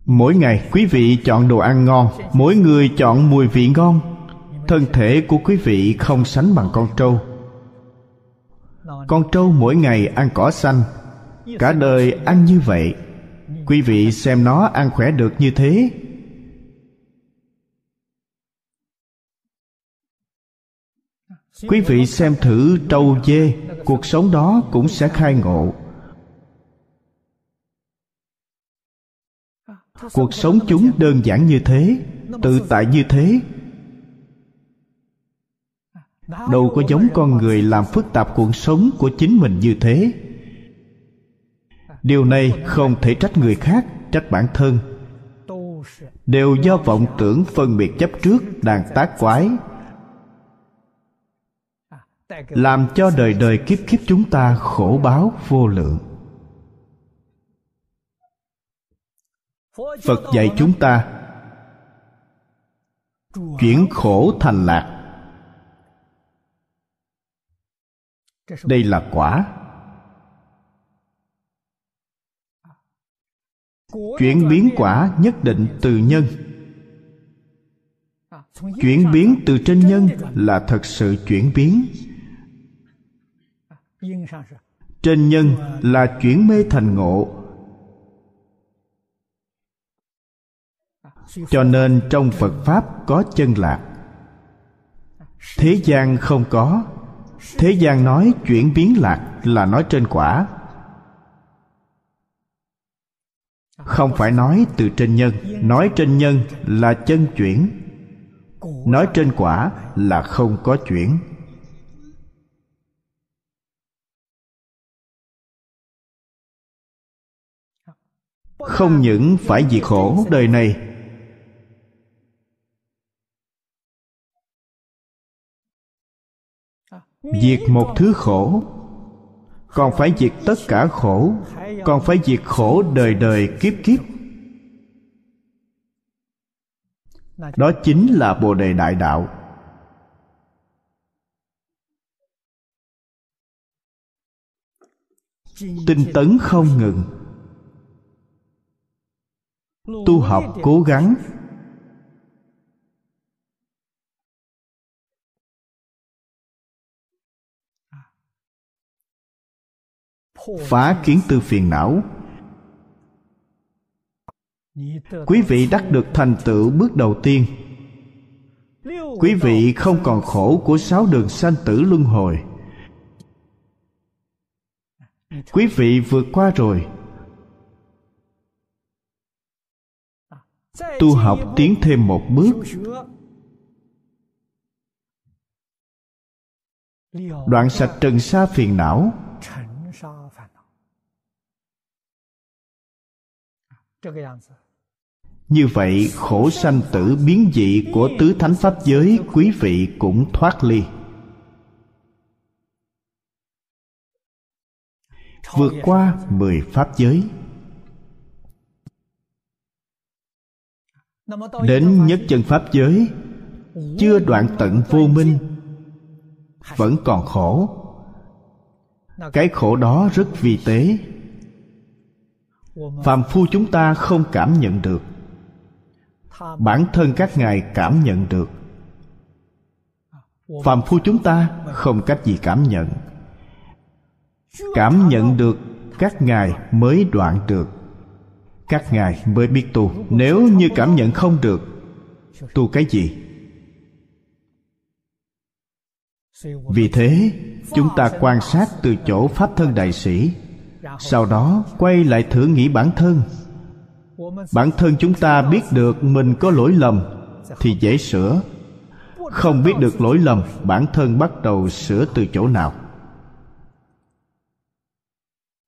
Mỗi ngày quý vị chọn đồ ăn ngon mỗi người chọn mùi vị ngon. Thân thể của quý vị không sánh bằng con trâu. Con trâu mỗi ngày ăn cỏ xanh cả đời ăn như vậy. Quý vị xem nó ăn khỏe được như thế quý vị xem thử trâu dê, cuộc sống đó cũng sẽ khai ngộ. Cuộc sống chúng đơn giản như thế, tự tại như thế. Đâu có giống con người làm phức tạp cuộc sống của chính mình như thế. Điều này không thể trách người khác, trách bản thân. Đều do vọng tưởng phân biệt chấp trước đàn tác quái làm cho đời đời kiếp kiếp chúng ta khổ báo vô lượng. Phật dạy chúng ta chuyển khổ thành lạc. Đây là quả. Chuyển biến quả nhất định từ nhân. Chuyển biến từ trên nhân là thật sự chuyển biến trên nhân là chuyển mê thành ngộ. Cho nên trong phật pháp có chân lạc. Thế gian không có. Thế gian nói chuyển biến lạc là nói trên quả. Không phải nói từ trên nhân. Nói trên nhân là chân chuyển. Nói trên quả là không có chuyển. Không những phải diệt khổ đời này. Diệt một thứ khổ, còn phải diệt tất cả khổ, còn phải diệt khổ đời đời kiếp kiếp. Đó chính là bồ đề đại đạo. Tinh tấn không ngừng tu học cố gắng. Phá kiến tư phiền não. Quý vị đắc được thành tựu bước đầu tiên. Quý vị không còn khổ của sáu đường sanh tử luân hồi. Quý vị vượt qua rồi. Tu học tiến thêm một bước. Đoạn sạch trần sa phiền não. Như vậy, khổ sanh tử biến dị của tứ thánh pháp giới quý vị cũng thoát ly. Vượt qua mười pháp giới. Đến nhất chân pháp giới chưa đoạn tận vô minh vẫn còn khổ. Cái khổ đó rất vi tế. Phàm phu chúng ta không cảm nhận được. Bản thân các ngài cảm nhận được. Phàm phu chúng ta không cách gì cảm nhận. Cảm nhận được các ngài mới đoạn được các ngài mới biết tu. Nếu như cảm nhận không được, tu cái gì? Vì thế, chúng ta quan sát từ chỗ pháp thân đại sĩ, sau đó quay lại thử nghĩ bản thân. Bản thân chúng ta biết được mình có lỗi lầm thì dễ sửa. Không biết được lỗi lầm, bản thân bắt đầu sửa từ chỗ nào.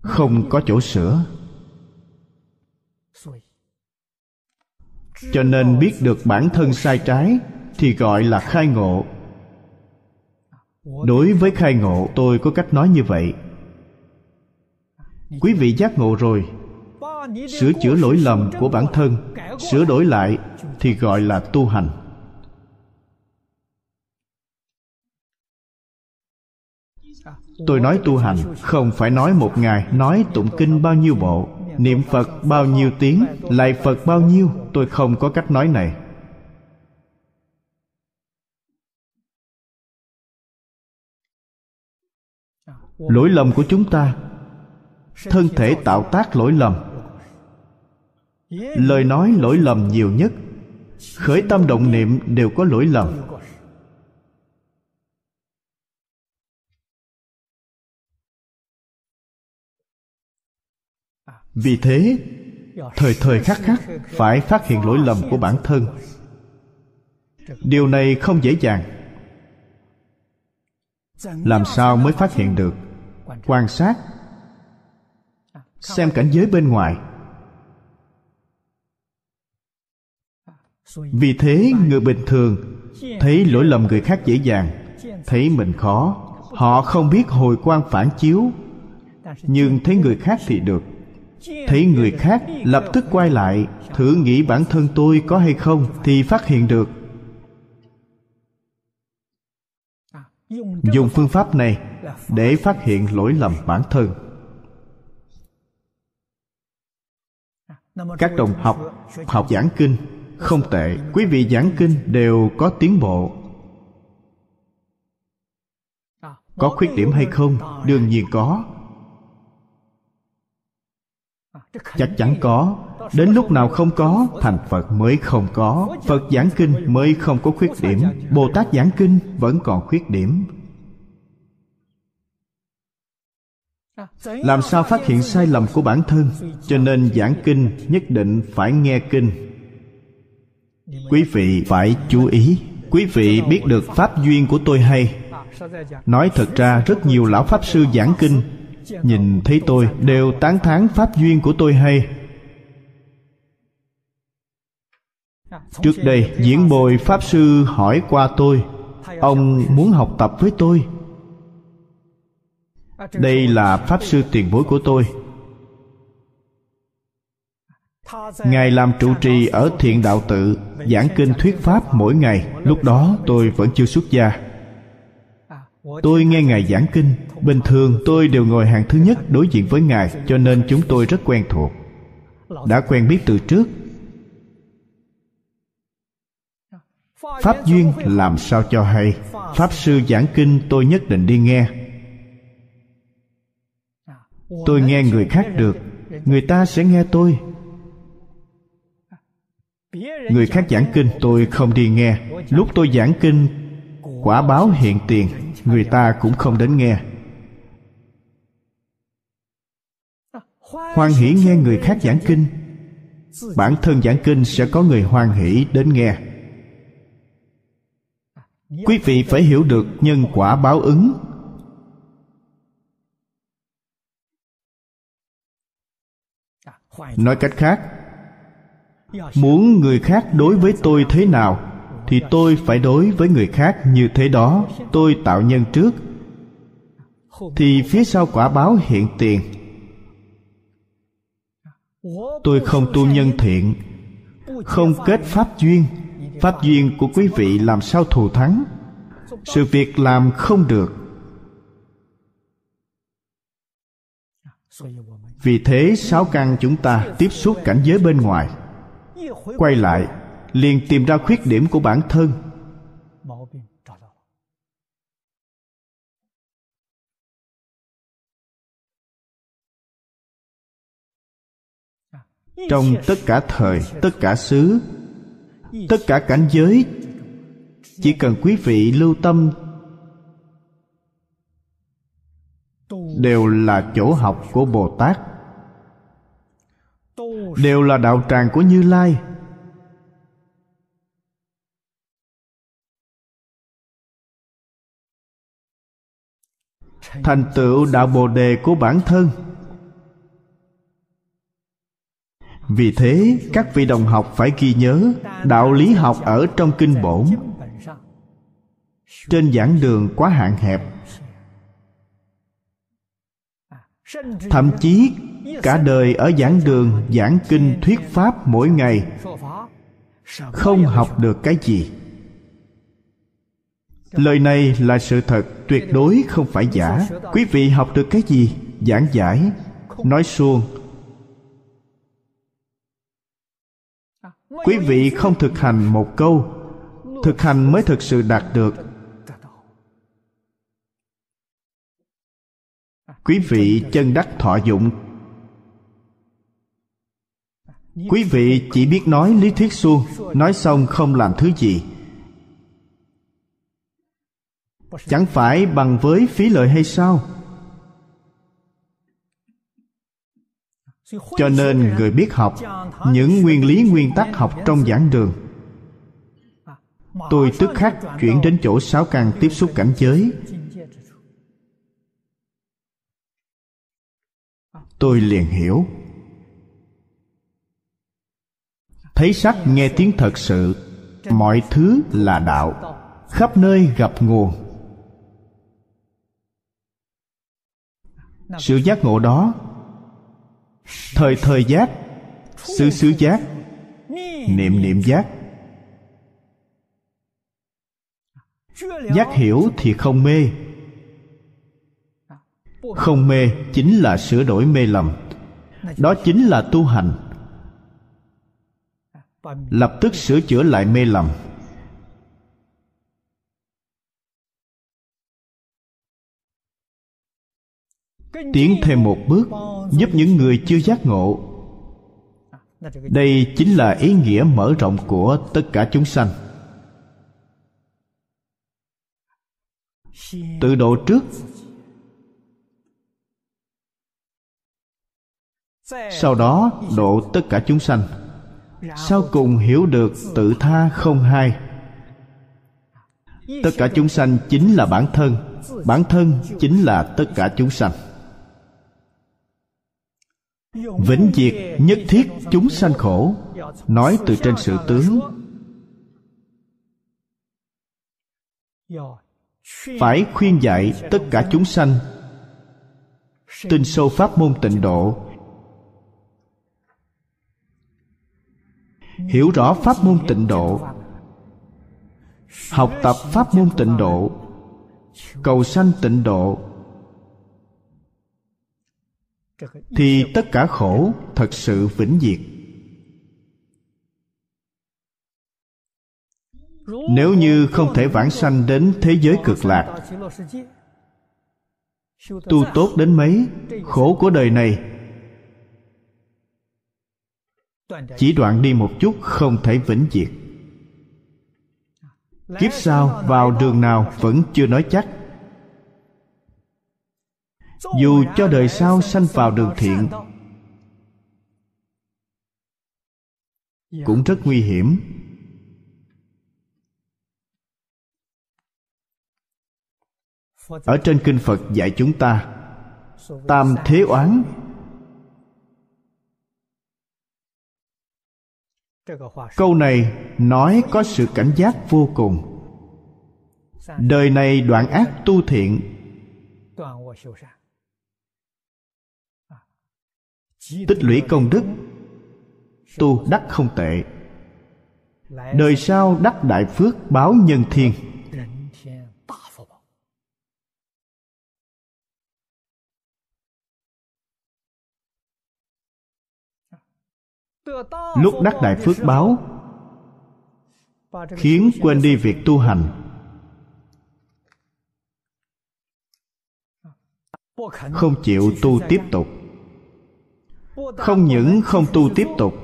Không có chỗ sửa. Cho nên biết được bản thân sai trái thì gọi là khai ngộ. Đối với khai ngộ, tôi có cách nói như vậy. Quý vị giác ngộ rồi. Sửa chữa lỗi lầm của bản thân, sửa đổi lại thì gọi là tu hành. Tôi nói tu hành không phải nói một ngày, nói tụng kinh bao nhiêu bộ niệm phật bao nhiêu tiếng lại phật bao nhiêu, tôi không có cách nói này. Lỗi lầm của chúng ta, thân thể tạo tác lỗi lầm. Lời nói lỗi lầm nhiều nhất, khởi tâm động niệm đều có lỗi lầm. Vì thế, thời thời khắc khắc phải phát hiện lỗi lầm của bản thân. Điều này không dễ dàng. Làm sao mới phát hiện được? Quan sát. Xem cảnh giới bên ngoài. Vì thế, người bình thường thấy lỗi lầm người khác dễ dàng, thấy mình khó, họ không biết hồi quan phản chiếu, nhưng thấy người khác thì được thấy người khác lập tức quay lại, thử nghĩ bản thân tôi có hay không thì phát hiện được. Dùng phương pháp này để phát hiện lỗi lầm bản thân. Các đồng học học giảng kinh, không tệ, quý vị giảng kinh đều có tiến bộ. Có khuyết điểm hay không? Đương nhiên có chắc chắn có. Đến lúc nào không có, thành phật mới không có. Phật giảng kinh mới không có khuyết điểm. Bồ tát giảng kinh vẫn còn khuyết điểm. Làm sao phát hiện sai lầm của bản thân? Cho nên giảng kinh nhất định phải nghe kinh. Quý vị phải chú ý. Quý vị biết được pháp duyên của tôi hay. Nói thật ra, rất nhiều lão pháp sư giảng kinh nhìn thấy tôi đều tán thán pháp duyên của tôi hay. Trước đây, diễn bồi pháp sư hỏi qua tôi, ông muốn học tập với tôi? Đây là pháp sư tiền bối của tôi. Ngài làm trụ trì ở thiện đạo tự, giảng kinh thuyết pháp mỗi ngày. Lúc đó, tôi vẫn chưa xuất gia. Tôi nghe ngài giảng kinh bình thường tôi đều ngồi hàng thứ nhất đối diện với ngài, cho nên chúng tôi rất quen thuộc. Đã quen biết từ trước. Pháp duyên làm sao cho hay? Pháp sư giảng kinh tôi nhất định đi nghe. Tôi nghe người khác được. Người ta sẽ nghe tôi. Người khác giảng kinh tôi không đi nghe. Lúc tôi giảng kinh, quả báo hiện tiền, người ta cũng không đến nghe. Hoan hỷ nghe người khác giảng kinh. Bản thân giảng kinh sẽ có người hoan hỷ đến nghe. Quý vị phải hiểu được nhân quả báo ứng. Nói cách khác, muốn người khác đối với tôi thế nào thì tôi phải đối với người khác như thế đó, tôi tạo nhân trước. Thì phía sau quả báo hiện tiền tôi không tu nhân thiện, không kết pháp duyên. Pháp duyên của quý vị làm sao thù thắng? Sự việc làm không được. Vì thế, sáu căn chúng ta tiếp xúc cảnh giới bên ngoài. Quay lại, liền tìm ra khuyết điểm của bản thân. Trong tất cả thời, tất cả xứ, tất cả cảnh giới. Chỉ cần quý vị lưu tâm, đều là chỗ học của bồ tát, đều là đạo tràng của như lai. Thành tựu đạo bồ đề của bản thân vì thế, các vị đồng học phải ghi nhớ đạo lý học ở trong kinh bổn. Trên giảng đường quá hạn hẹp. Thậm chí, cả đời ở giảng đường, giảng kinh thuyết pháp mỗi ngày không học được cái gì. Lời này là sự thật, tuyệt đối không phải giả. Quý vị học được cái gì? Giảng giải. Nói suông quý vị không thực hành một câu, thực hành mới thực sự đạt được. Quý vị chân đắc thọ dụng. Quý vị chỉ biết nói lý thuyết suông, nói xong không làm thứ gì. Chẳng phải bằng với phí lợi hay sao? Cho nên người biết học, những nguyên lý nguyên tắc học trong giảng đường. Tôi tức khắc chuyển đến chỗ sáu căn tiếp xúc cảnh giới. Tôi liền hiểu. Thấy sắc nghe tiếng thật sự, mọi thứ là đạo, khắp nơi gặp nguồn. Sự giác ngộ đó thời thời giác. Xứ xứ giác. Niệm niệm giác. Giác hiểu thì không mê. Không mê chính là sửa đổi mê lầm. Đó chính là tu hành. Lập tức sửa chữa lại mê lầm. Tiến thêm một bước giúp những người chưa giác ngộ. Đây chính là ý nghĩa mở rộng của tất cả chúng sanh. Tự độ trước, sau đó độ tất cả chúng sanh, sau cùng hiểu được tự tha không hai. Tất cả chúng sanh chính là bản thân bản thân chính là tất cả chúng sanh vĩnh diệt nhất thiết chúng sanh khổ, nói từ trên sự tướng. Phải khuyên dạy tất cả chúng sanh. Tin sâu pháp môn tịnh độ. Hiểu rõ pháp môn tịnh độ. Học tập pháp môn tịnh độ. Cầu sanh tịnh độ thì tất cả khổ thật sự vĩnh diệt nếu như không thể vãng sanh đến thế giới cực lạc, tu tốt đến mấy, khổ của đời này, chỉ đoạn đi một chút không thể vĩnh diệt kiếp sau vào đường nào vẫn chưa nói chắc dù cho đời sau sanh vào đường thiện, cũng rất nguy hiểm. Ở trên kinh phật dạy chúng ta, tam thế oán. Câu này nói có sự cảnh giác vô cùng. Đời này đoạn ác tu thiện tích lũy công đức, tu đắc không tệ. Đời sau đắc đại phước báo nhân thiên. Lúc đắc đại phước báo, khiến quên đi việc tu hành. Không chịu tu tiếp tục không những không tu tiếp tục,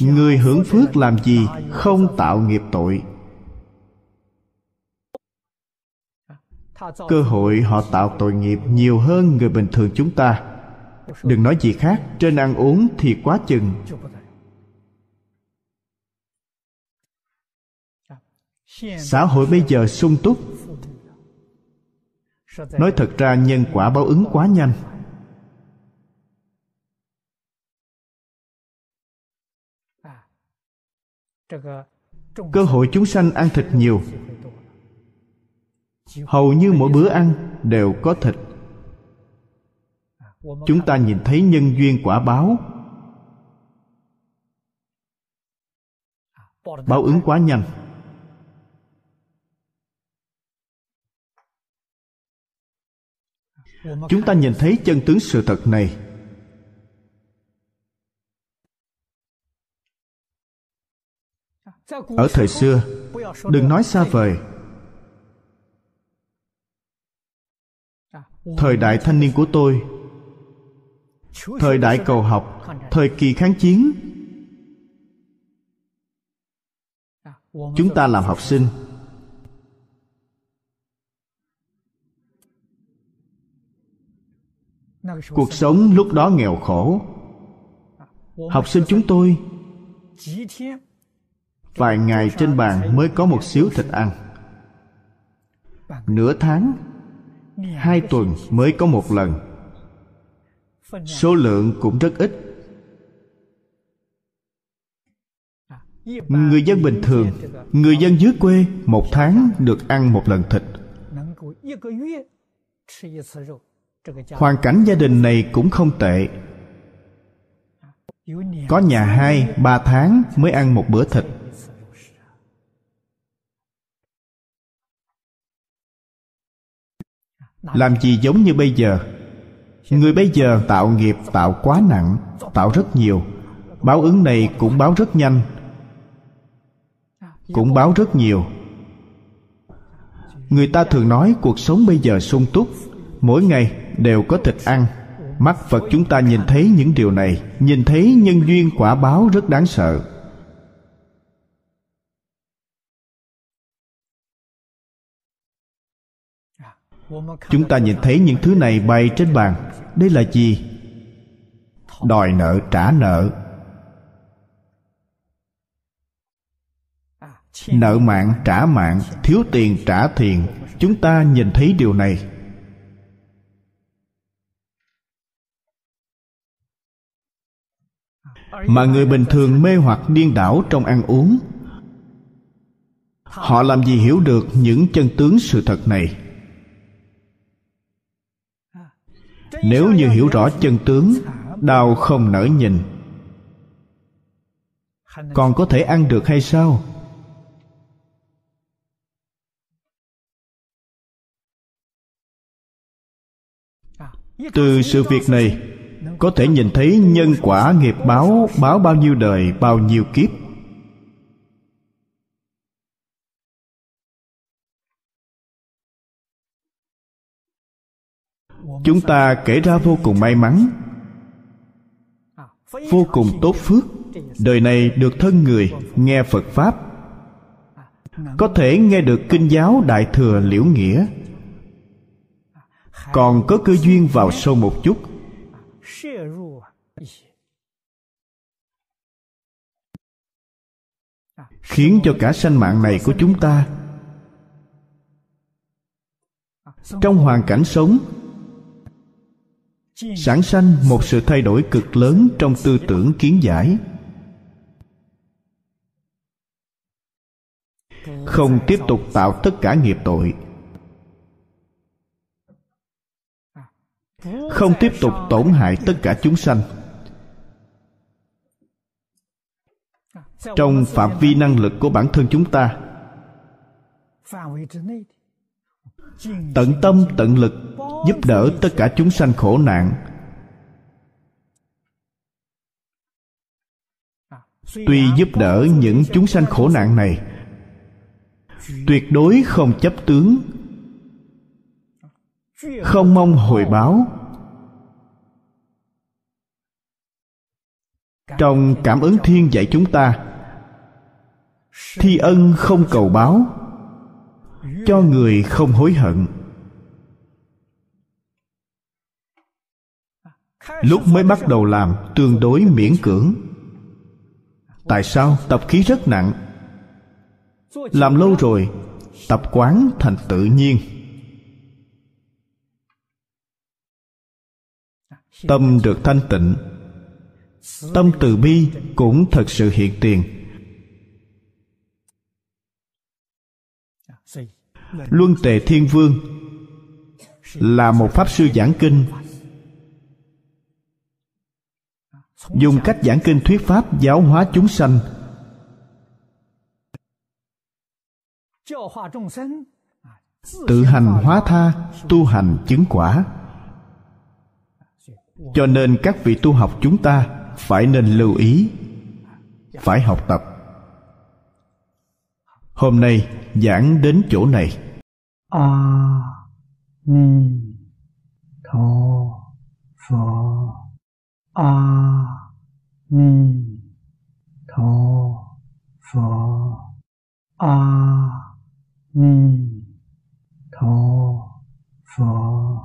người hưởng phước làm gì không tạo nghiệp tội. Cơ hội họ tạo tội nghiệp nhiều hơn người bình thường chúng ta. Đừng nói gì khác, trên ăn uống thì quá chừng. Xã hội bây giờ sung túc. Nói thật ra, nhân quả báo ứng quá nhanh. Cơ hội chúng sanh ăn thịt nhiều. Hầu như mỗi bữa ăn đều có thịt. Chúng ta nhìn thấy nhân duyên quả báo. Báo ứng quá nhanh. Chúng ta nhìn thấy chân tướng sự thật này. Ở thời xưa, đừng nói xa vời. Thời đại thanh niên của tôi, thời đại cầu học, thời kỳ kháng chiến. Chúng ta làm học sinh. Cuộc sống lúc đó nghèo khổ. Học sinh chúng tôi vài ngày trên bàn mới có một xíu thịt ăn. Nửa tháng, hai tuần mới có một lần. Số lượng cũng rất ít. Người dân bình thường, người dân dưới quê một tháng được ăn một lần thịt. Hoàn cảnh gia đình này cũng không tệ. Có nhà hai, ba tháng mới ăn một bữa thịt. Làm gì giống như bây giờ? Người bây giờ tạo nghiệp tạo quá nặng, tạo rất nhiều. Báo ứng này cũng báo rất nhanh. Cũng báo rất nhiều. Người ta thường nói cuộc sống bây giờ sung túc. Mỗi ngày đều có thịt ăn. Mắt phật chúng ta nhìn thấy những điều này, nhìn thấy nhân duyên quả báo rất đáng sợ. Chúng ta nhìn thấy những thứ này bày trên bàn. Đây là gì? Đòi nợ, trả nợ. Nợ mạng, trả mạng, thiếu tiền, trả tiền chúng ta nhìn thấy điều này. Mà người bình thường mê hoặc điên đảo trong ăn uống, họ làm gì hiểu được những chân tướng sự thật này? Nếu như hiểu rõ chân tướng, đau không nỡ nhìn. Còn có thể ăn được hay sao? Từ sự việc này, có thể nhìn thấy nhân quả nghiệp báo báo bao nhiêu đời, bao nhiêu kiếp. Chúng ta kể ra vô cùng may mắn. Vô cùng tốt phước. Đời này được thân người nghe phật pháp. Có thể nghe được kinh giáo đại thừa liễu nghĩa. Còn có cơ duyên vào sâu một chút. Khiến cho cả sanh mạng này của chúng ta, trong hoàn cảnh sống sản sanh một sự thay đổi cực lớn trong tư tưởng kiến giải. Không tiếp tục tạo tất cả nghiệp tội. Không tiếp tục tổn hại tất cả chúng sanh. Trong phạm vi năng lực của bản thân chúng ta tận tâm, tận lực giúp đỡ tất cả chúng sanh khổ nạn. Tuy giúp đỡ những chúng sanh khổ nạn này, tuyệt đối không chấp tướng, không mong hồi báo. Trong cảm ứng thiên dạy chúng ta, thi ân không cầu báo cho người không hối hận. Lúc mới bắt đầu làm tương đối miễn cưỡng. Tại sao tập khí rất nặng? Làm lâu rồi, tập quán thành tự nhiên. Tâm được thanh tịnh. Tâm từ bi cũng thật sự hiện tiền. Luân tề thiên vương là một pháp sư giảng kinh. Dùng cách giảng kinh thuyết pháp giáo hóa chúng sanh. Tự hành hóa tha, tu hành chứng quả. Cho nên các vị tu học chúng ta phải nên lưu ý, phải học tập. Hôm nay giảng đến chỗ này. A Ni Tho Phật. A Ni Tho Phật. A Ni Tho Phật.